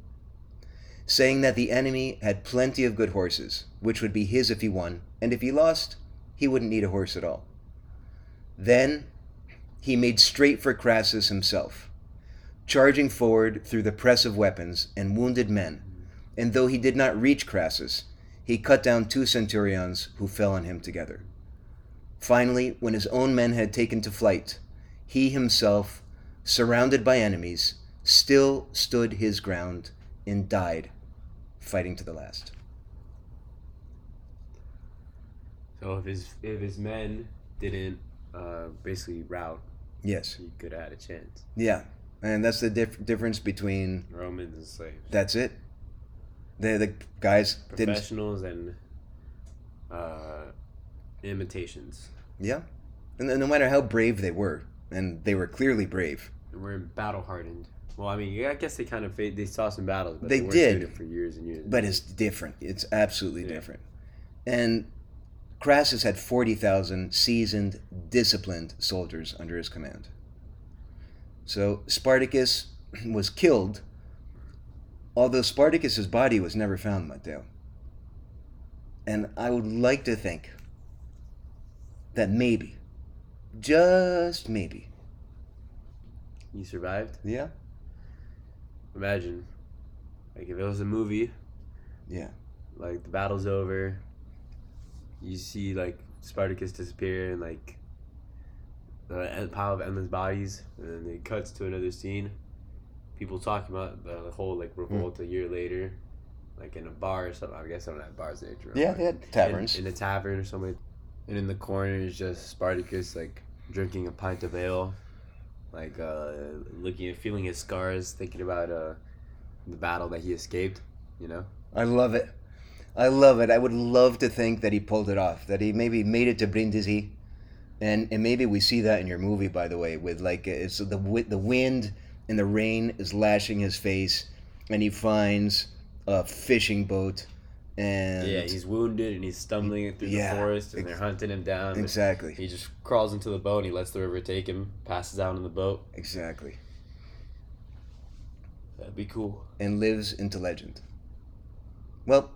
saying that the enemy had plenty of good horses, which would be his if he won, and if he lost, he wouldn't need a horse at all. Then he made straight for Crassus himself, charging forward through the press of weapons and wounded men, and though he did not reach Crassus, he cut down two centurions who fell on him together. Finally, when his own men had taken to flight, he himself, surrounded by enemies, still stood his ground and died, fighting to the last. So if his if his men didn't uh, basically rout, Yes. he could have had a chance. Yeah. And that's the dif- difference between Romans and slaves. that's it. The the guys didn't Professionals and uh, imitations. Yeah. And no matter how brave they were, and they were clearly brave, And we're battle hardened. Well, I mean, yeah, I guess they kind of they saw some battles, but They they, did. for years and years. but it's different. It's absolutely Yeah. different. And Crassus had 40,000 seasoned, disciplined soldiers under his command. So Spartacus was killed, although Spartacus's body was never found, Matteo. And I would like to think that maybe, just maybe, You survived. yeah, Imagine, like if it was a movie, yeah, like the battle's over, you see like Spartacus disappear and like the en- pile of endless bodies, and then it cuts to another scene. People talking about the, whole like revolt Hmm. a year later, like in a bar or something. I guess I don't have bars there. yeah, they had taverns. in, in a tavern or something. And in the corner is just Spartacus like drinking a pint of ale, like uh, looking and feeling his scars, thinking about uh, the battle that he escaped. You know. I love it. I love it. I would love to think that he pulled it off. That he maybe made it to Brindisi, and and maybe we see that in your movie, by the way, with like it's the the wind and the rain is lashing his face, and he finds a fishing boat, and Yeah, he's wounded and he's stumbling through Yeah, the forest, and ex- they're hunting him down. exactly He just crawls into the boat. and He lets the river take him. Passes out in the boat. exactly, That'd be cool. and lives into legend. Well,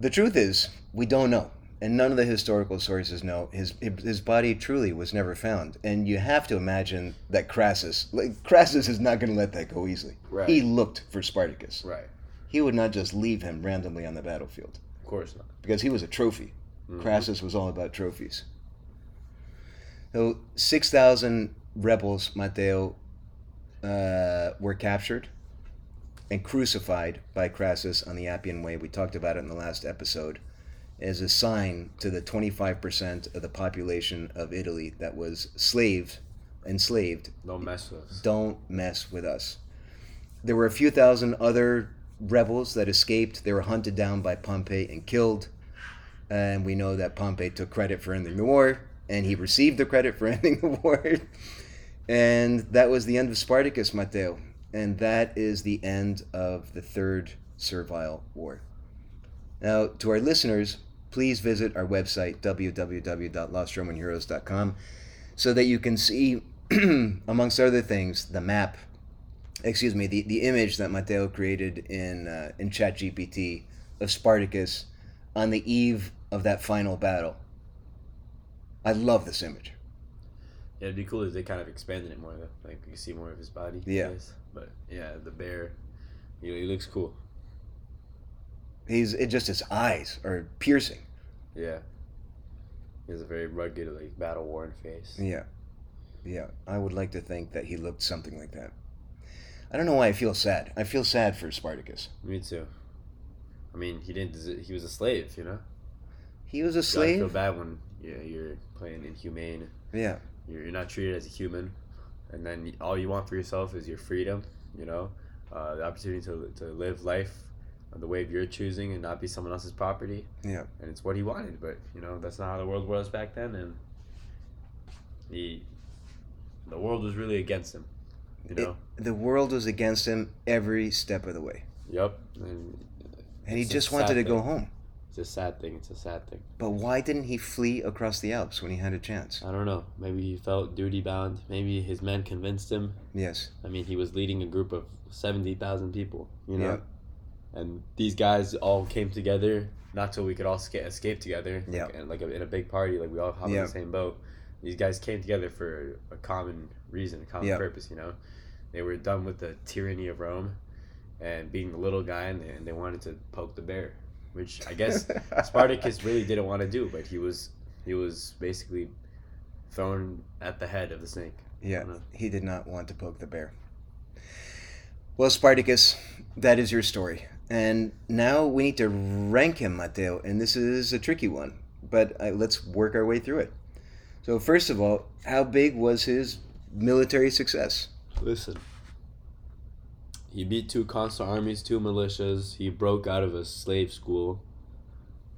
the truth is we don't know. And none of the historical sources know his his body truly was never found. And you have to imagine that Crassus, like Crassus, is not going to let that go easily. Right. He looked for Spartacus. Right. He would not just leave him randomly on the battlefield Of course not. because he was a trophy. Mhm. Crassus was all about trophies. So six thousand rebels, Matteo, uh, were captured and crucified by Crassus on the Appian Way. We talked about it in the last episode as a sign to the 25% of the population of Italy that was slaved, enslaved. Don't mess with us. Don't mess with us. There were a few thousand other rebels that escaped. They were hunted down by Pompey and killed. And we know that Pompey took credit for ending the war, and he received the credit for ending the war. and that was the end of Spartacus, Matteo. And that is the end of the Third Servile War. Now, to our listeners, please visit our website, www.lostromanheroes.com, so that you can see, amongst other things, the map, excuse me, the, the image that Matteo created in, uh, in ChatGPT of Spartacus on the eve of that final battle. I love this image. Yeah, it'd be cool if they kind of expanded it more, though. Like, you see more of his body. Yeah. guess. But, yeah, the bear, he, he looks cool. He's it just his eyes are piercing. Yeah. He has a very rugged, like, battle worn face. Yeah. Yeah. I would like to think that he looked something like that. I don't know why I feel sad. I feel sad for Spartacus. Me too. I mean, he didn't. He was a slave, you know. He was a You gotta feel bad when yeah, you're playing inhumane. Yeah. You're, you're not treated as a human, and then all you want for yourself is your freedom. You know, uh, the opportunity to to live life the way of your choosing and not be someone else's property. Yeah. And it's what he wanted, but you know that's not how the world was back then, and he, the world was really against him. You know. The world was against him every step of the way. yep. And, And he just wanted to go home. it's a sad thing. It's a sad thing. But why didn't he flee across the Alps when he had a chance? I don't know. Maybe he felt duty bound. Maybe his men convinced him. Yes. I mean, he was leading a group of seventy thousand people. You know, Yeah. And these guys all came together not so we could all ska- escape together. Yeah. Like, and like in a big party, like we all hop Yeah. on the same boat. These guys came together for a common reason, a common Yeah. purpose. You know, they were done with the tyranny of Rome, and being the little guy, and they, and they wanted to poke the bear, which I guess Spartacus really didn't want to do, but he was he was basically thrown at the head of the snake. Yeah, I don't know. he did not want to poke the bear. Well, Spartacus, that is your story. And now we need to rank him, Matteo, and this is a tricky one, but uh, let's work our way through it. So, first of all, how big was his military success? Listen. He beat two consular armies, two militias. He broke out of a slave school.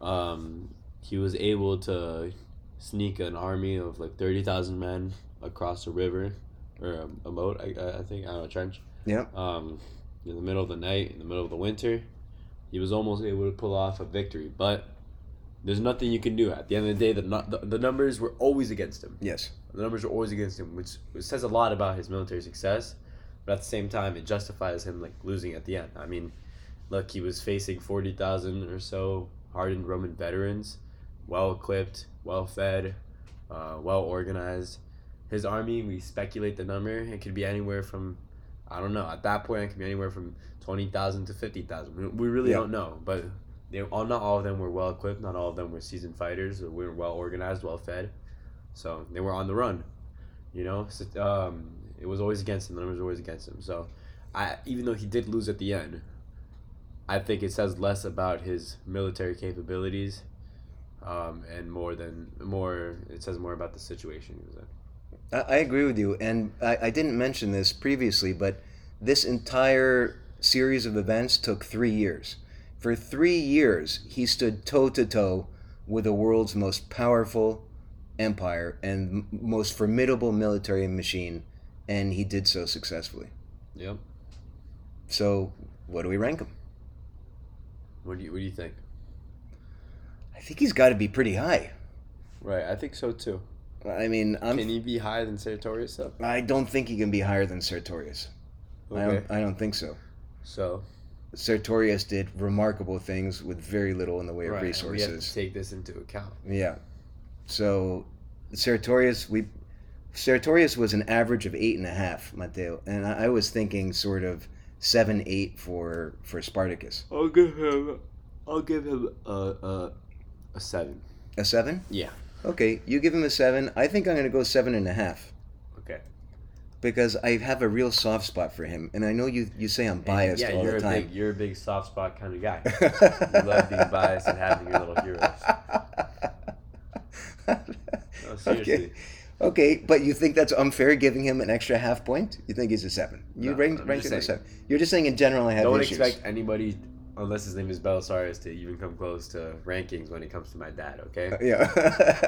Um, he was able to sneak an army of like 30,000 men across a river or a, a moat, I, I- I think, I don't know, a trench. Yeah. Um, in the middle of the night, in the middle of the winter. He was almost able to pull off a victory, but there's nothing you can do. At the end of the day, the, the, the numbers were always against him. Yes. The numbers were always against him, which, which says a lot about his military success. But at the same time, it justifies him like losing at the end. I mean, look, he was facing forty thousand or so hardened Roman veterans, well equipped, well fed, uh, well organized. His army, we speculate the number. It could be anywhere from, I don't know. At that point, it could be anywhere from twenty thousand to fifty thousand. We, we really Yeah. don't know, but they all not all of them were well equipped. Not all of them were seasoned fighters. Or were well organized, well fed. So they were on the run, you know. So, um, it was always against him. The numbers were always against him. So, I even though he did lose at the end, I think it says less about his military capabilities, um, and more than more. It says more about the situation he was in. I, I agree with you. And I, I didn't mention this previously, but this entire series of events took three years. For three years, he stood toe to toe with the world's most powerful empire and most formidable military machine, and he did so successfully. Yep. So, what do we rank him? What do you What do you think? I think he's got to be pretty high. Right, I think so too. I mean, I'm, Can he be higher than Sertorius though? I don't think he can be higher than Sertorius. I, don't, I don't think so. So Sertorius did remarkable things with very little in the way of right, we have to resources. take this into account. Yeah. So Sertorius, we Sertorius was an average of eight and a half, Matteo, and I, I was thinking sort of seven, eight for for Spartacus. I'll give him. I'll give him a a, a seven. A seven? Yeah. Okay, you give him a seven. I think I'm gonna go seven and a half. Okay. because I have a real soft spot for him, and I know you you say I'm biased yeah, all you're the a time. big you're a big soft spot kind of guy. you love being biased and having your little heroes. No, seriously. okay. Okay, but you think that's unfair giving him an extra half point? You think he's a seven? You No, rank, rank as a seven. You're just saying in general I have Don't issues. expect anybody, unless his name is Belisarius, to even come close to rankings when it comes to my dad. Okay. Yeah.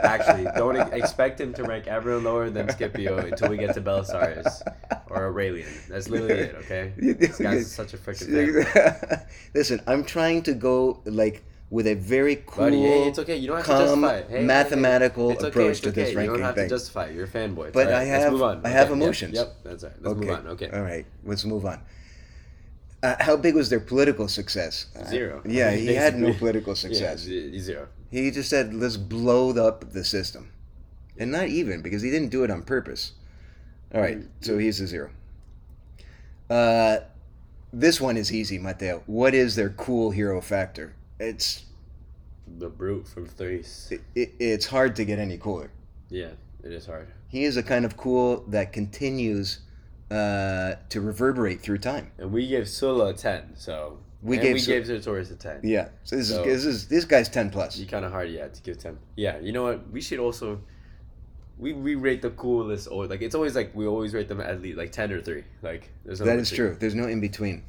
Actually, don't expect him to rank everyone lower than Scipio until we get to Belisarius or Aurelian. That's literally it. Okay. This guy's such a freaking. Listen, I'm trying to go like with a very cool, Buddy, hey, it's okay. You don't have to calm, justify. Hey, mathematical okay, approach it's to okay. this You don't have thing. to justify it. You're a fanboy. But I right. Let's have- move on. I have Okay, yep, emotions. Yep, that's right. Let's okay. move on. Okay. All right. Let's move on. Uh, how big was their political success? Uh, Zero. yeah, he had no political success. z- zero. He just said, "Let's blow up the system," and not even because he didn't do it on purpose. All right, so he's a zero. Uh, this one is easy, Matteo. What is their cool hero factor? It's The brute from Thrace. it, it, it's hard to get any cooler. Yeah, it is hard. He is a kind of cool that continues uh, to reverberate through time. And we gave Sulla a ten, so We and gave we gave Sertorius a ten. Yeah, so this So- is this is this guy's ten plus. You kind of hard, yeah, to give ten. Yeah, you know what? We should also. We, we rate the coolest or like it's always like we always rate them at least like ten or three like there's no That in true. There's no in between.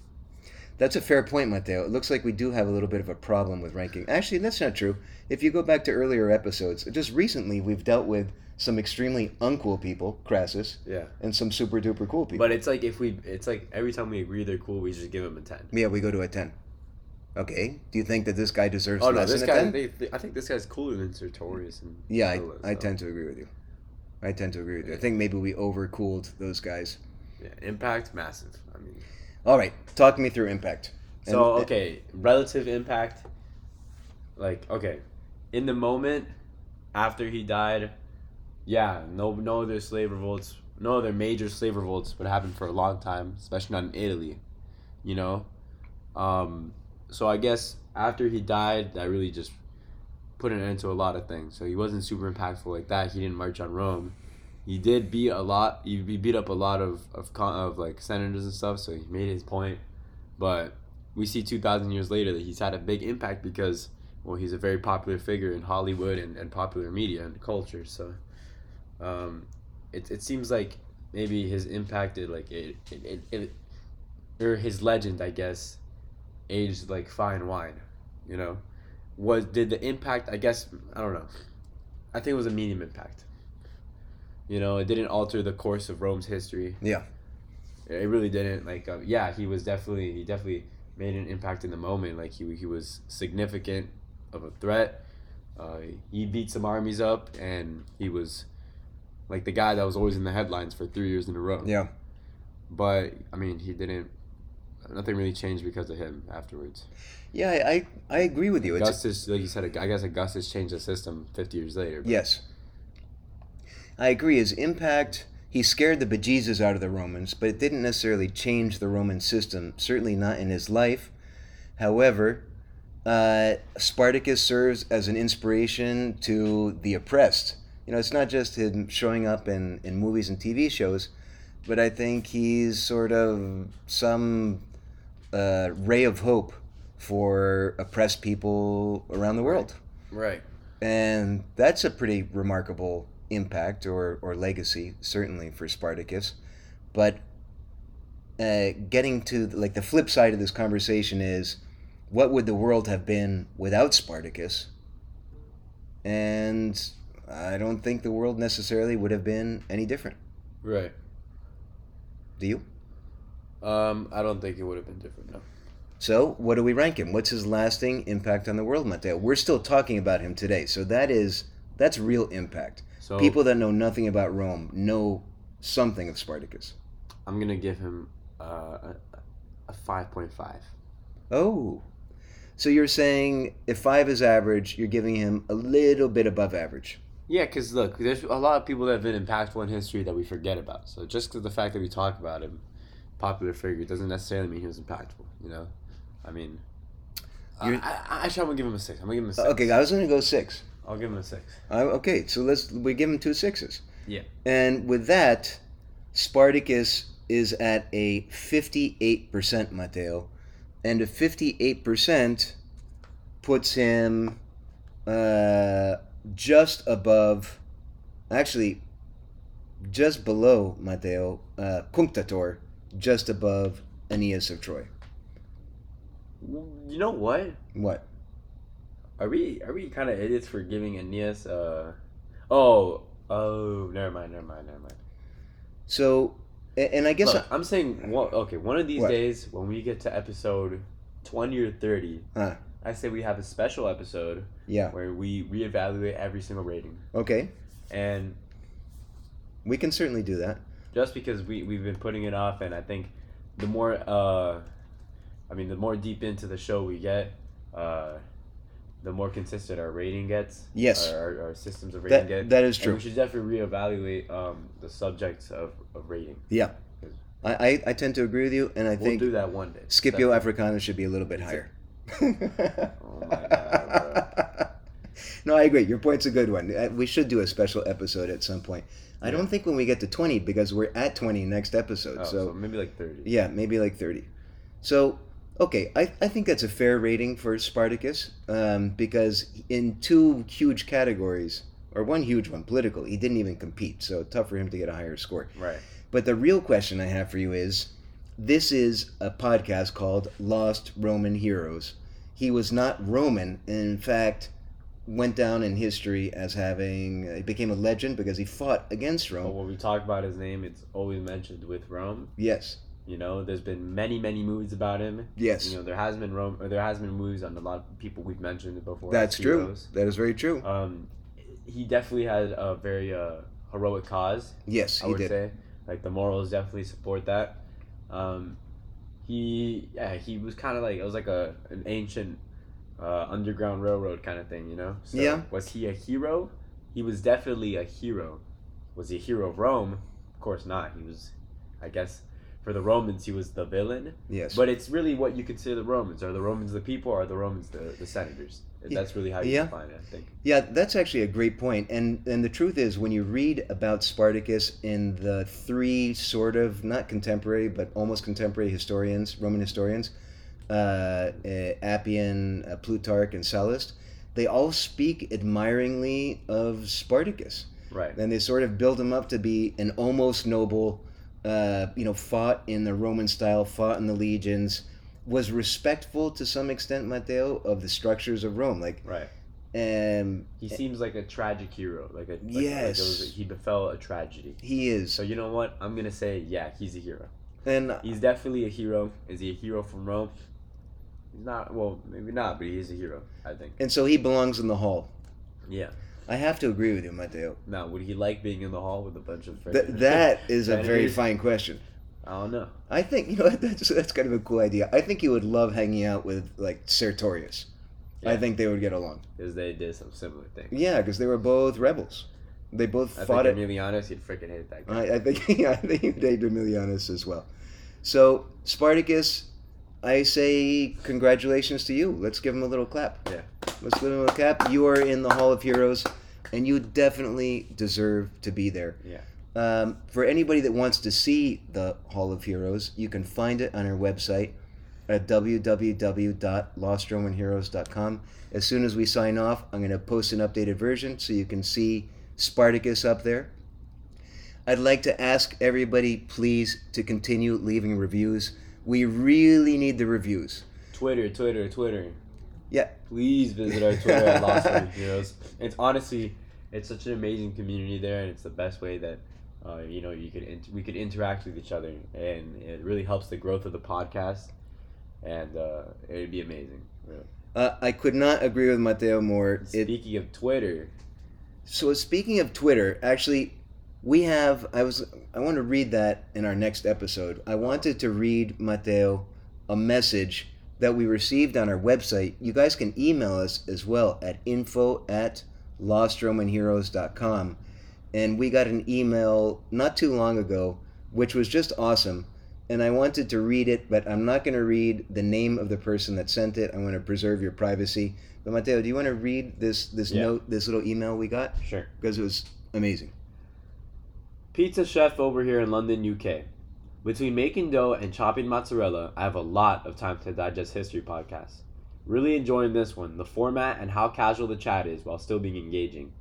That's a fair point, Matteo. It looks like we do have a little bit of a problem with ranking. Actually, that's not true. If you go back to earlier episodes, just recently we've dealt with some extremely uncool people, Crassus, yeah and some super duper cool people. but it's like if we it's like every time we agree they're cool we just give them a ten. yeah, we go to a 10. Okay. Do you think that this guy deserves Oh no, this guy they, they- I think this guy's cooler than Sertorius and Yeah, I, I tend to agree with you. I tend to agree with you. I think maybe we overcooled those guys. yeah, impact massive. I mean All right, talk me through impact. And- So okay, relative impact. Like okay, in the moment after he died, yeah, no no other slave revolts, no other major slave revolts would happen for a long time, especially not in Italy, you know. Um, so I guess after he died, that really just put an end to a lot of things. So he wasn't super impactful like that. He didn't march on Rome. He did beat a lot. He, beat up a lot of of of like senators and stuff. So he made his point, but we see 2,000 years later that he's had a big impact because, well, he's a very popular figure in Hollywood and, and popular media and culture. So um, it, it seems like maybe his impacted, like, it, it, it, it, or his legend, I guess, aged like fine wine, you know? Was, did the impact, I guess, I don't know. I think it was a medium impact. You know, it didn't alter the course of Rome's history. Yeah. It really didn't. Like, uh, yeah, he was definitely he definitely made an impact in the moment. Like he he was significant of a threat. Uh, he beat some armies up, and he was like the guy that was always in the headlines for three years in a row. Yeah. But I mean, he didn't. Nothing really changed because of him afterwards. Yeah, I, I, I agree with you. Augustus, like you said, I guess Augustus changed the system fifty years later. but- Yes. I agree. His impact, he scared the bejesus out of the Romans, but it didn't necessarily change the Roman system, certainly not in his life. However, uh, Spartacus serves as an inspiration to the oppressed. You know, it's not just him showing up in, in movies and TV shows, but I think he's sort of some uh, ray of hope for oppressed people around the world. Right. and that's a pretty remarkable impact or, or legacy certainly for spartacus. But uh, getting to like the flip side of this conversation is what would the world have been without spartacus? And i don't think the world necessarily would have been any different Right. do you Um, I don't think it would have been different. No. so what do we rank him what's his lasting impact on the world matteo we're still talking about him today so that is that's real impact So People that know nothing about Rome know something of Spartacus. I'm gonna give him uh, a a five point five. Oh. So you're saying if five is average, you're giving him a little bit above average. Yeah, because look, there's a lot of people that have been impactful in history that we forget about. So just because the fact that we talk about him, popular figure, doesn't necessarily mean he was impactful. You know, I mean, I, I, I actually I'm gonna give him a six. I'm gonna give him a six. Okay, I was to go six. I'll give him a six. Uh, okay, so let's we give him two sixes. Yeah. And with that, Spartacus is at a 58%, Matteo. And a 58% puts him uh, just above, actually, just below Matteo, uh, Cunctator, just above Aeneas of Troy. You know what? What? Are we are we kind of idiots for giving Aeneas? Uh, oh, oh, never mind, never mind, never mind. So, and I guess Look, I'm saying one, okay. One of these What? days, when we get to episode twenty or thirty, Huh. I say we have a special episode yeah, where we reevaluate every single rating. okay, And we can certainly do that. just because we we've been putting it off, and I think the more uh, I mean, the more deep into the show we get, uh, the more consistent our rating gets. Yes. Our, our, systems of rating That get. that is And true. we should definitely reevaluate um, the subjects of, of rating. Yeah, I, I I tend to agree with you, and I We'll think do that one day. Scipio. Africanus should be a little bit higher. Oh my God, no, I agree. Your point's a good one. Uh, We should do a special episode at some point. I Yeah. don't think when we get to 20 because we're at 20 next episode. Oh, so, so, maybe like 30. yeah, maybe like 30. So, okay, I, I think that's a fair rating for Spartacus um, because in two huge categories, or one huge one, political, he didn't even compete. So, tough for him to get a higher score. Right. But the real question I have for you is this is a podcast called Lost Roman Heroes. He was not Roman, and in fact, went down in history as having, he became a legend because he fought against But Rome. when we talk about his name, it's always mentioned with Rome. Yes, You know, there's been many, many movies about him. yes, You know, there has been Rome, or there has been movies on a lot of people we've mentioned before. that's true. heroes. That is very true. Um, he definitely had a very uh, heroic cause. Yes, I would did. say, like the morals definitely support that. Um, he yeah he was kind of like it was like a an ancient uh, underground railroad kind of thing, you know. So Yeah. Was he a hero? He was definitely a hero. Was he a hero of Rome? Of course not. He was, I guess, for the Romans he was the villain. Yes. But it's really what you consider the Romans. Are the Romans the people? Or are the Romans the, the senators? That's really how you Yeah. define it. I think. Yeah, that's actually a great point. And and the truth is, when you read about Spartacus in the three sort of not contemporary but almost contemporary historians, Roman historians, uh, uh, Appian, uh, Plutarch, and Sallust, they all speak admiringly of Spartacus, Right. and they sort of build him up to be an almost noble. Uh, you know, fought in the Roman style, fought in the legions, was respectful to some extent, Matteo, of the structures of Rome. Like, Right. um, He seems like a tragic hero. Like a like, Yes. Like was, he befell a tragedy. he is, So you know what? I'm gonna say yeah, he's a hero. and He's definitely a hero. Is he a hero from Rome? He's not. Well, maybe not, but he's a hero. I think. and so he belongs in the hall. Yeah. I have to agree with you, Matteo. Now, would he like being in the hall with a bunch of? Th- that is a very Senators? fine question. I don't know. I think you know that's that's kind of a cool idea. I think he would love hanging out with like Sertorius. I think they would get along. Because they did some similar things. Yeah, because they were both rebels. They both I fought think it. Emilianus, he'd freaking hate that guy. I, I think yeah, I think they do Milianus as well. So Spartacus, I say congratulations to you. Let's give him a little clap. Yeah. Let's give him a little clap. You are in the Hall of Heroes, and you definitely deserve to be there. Yeah. Um, for anybody that wants to see the Hall of Heroes, you can find it on our website at www.lostromanheroes.com. As soon as we sign off, I'm going to post an updated version so you can see Spartacus up there. I'd like to ask everybody, please, to continue leaving reviews. We really need the reviews. Twitter, Twitter, Twitter. Yeah. Please visit our Twitter at Lost Roman Heroes. It's honestly, it's such an amazing community there, and it's the best way that, uh, you know, you could int- we could interact with each other, and it really helps the growth of the podcast, and uh, it'd be amazing. really. Uh, I could not agree with Matteo more. It, Speaking of Twitter, So speaking of Twitter, actually, we have. I was. I want to read that in our next episode. I wanted to read Matteo a message that we received on our website. You guys can email us as well at info at lostromanheroes.com. And we got an email not too long ago, which was just awesome. And I wanted to read it, but I'm not going to read the name of the person that sent it. I'm going to preserve your privacy. But Matteo, do you want to read this this Yeah. note, this little email we got? sure. because it was amazing. Pizza chef over here in London, UK. Between making dough and chopping mozzarella, I have a lot of time to digest history podcasts. Really enjoying this one, the format and how casual the chat is while still being engaging.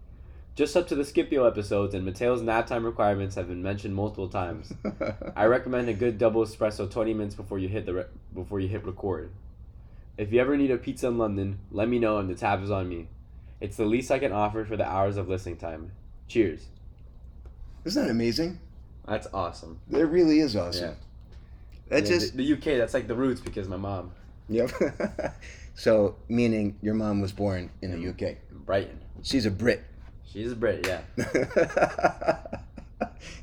Just up to the Scipio episodes, and Matteo's nap time requirements have been mentioned multiple times. I recommend a good double espresso 20 minutes before you hit the re- before you hit record. If you ever need a pizza in London, let me know and the tab is on me. It's the least I can offer for the hours of listening time. Cheers. Isn't that amazing? That's awesome. It really is awesome. That Yeah, just the, the UK. That's like the roots because my mom yep. so meaning your mom was born in the UK. Brighton. She's a Brit. She's a Brit, yeah.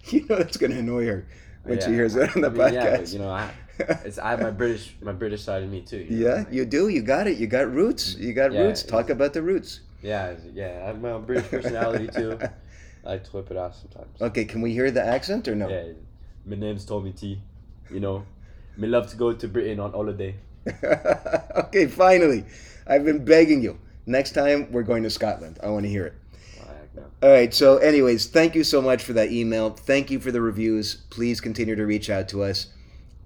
you know that's gonna annoy her when she hears that on the I mean, podcast. Yeah, but, you know, I, it's I have my British my British side of me too. you know, Yeah, like- you do. You got it. You got roots. You got Yeah, roots. Talk about the roots. yeah, yeah. I have my British personality too. I whip it out sometimes. Okay, can we hear the accent or no? Yeah, my name's Tommy T. You know, me love to go to Britain on holiday. okay, finally. I've been begging you. Next time we're going to Scotland. I want to hear it. Well, heck no. All right. So, anyways, thank you so much for that email. Thank you for the reviews. Please continue to reach out to us.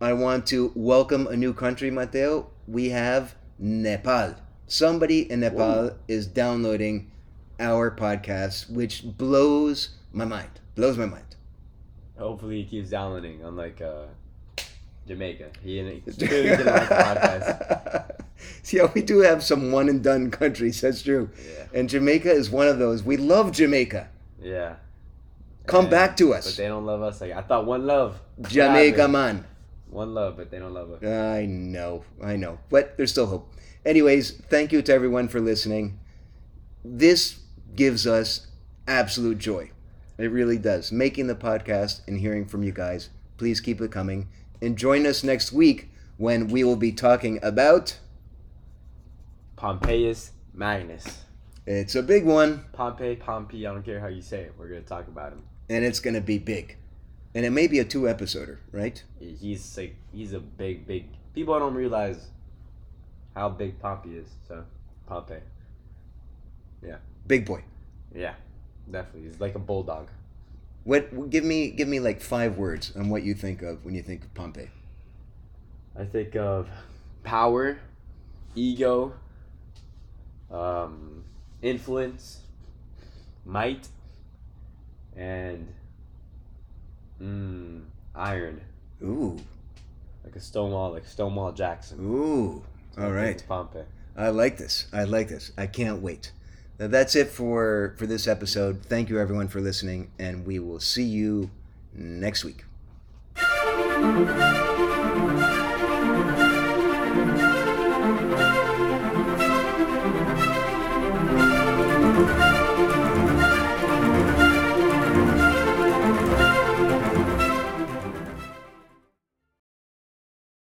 I want to welcome a new country, Matteo. We have Nepal. Somebody in Nepal is downloading our podcast, which blows my mind. Blows my mind. Hopefully he keeps downloading, unlike uh, Jamaica. He, didn't like the podcast. See, yeah, we do have some one and done countries. That's true. Yeah, And Jamaica is one of those. We love Jamaica. yeah. Come And- back to us. But they don't love us. Like I thought, one love. Jamaica, man. One love, but they don't love us. I know, I know, but there's still hope. Anyways, thank you to everyone for listening. This gives us absolute joy. It really does. Making the podcast and hearing from you guys. Please keep it coming. And join us next week when we will be talking about. Pompeius Magnus. It's a big one, Pompey, Pompey, I don't care how you say it. We're gonna talk about him. and it's going to be big. And it may be a two episoder, right? He's like he's a big, big. People don't realize how big Pompey is. So Pompey, Big boy. yeah, definitely. He's like a bulldog. What? Give me, give me like five words on what you think of when you think of Pompey. I think of power, ego, um, influence, might, and mm, iron. Ooh, Like a Stonewall, like Stonewall Jackson. ooh. All right. Pompey. I like this. I like this. I can't wait. That's it for for this episode. Thank you everyone for listening, and we will see you next week.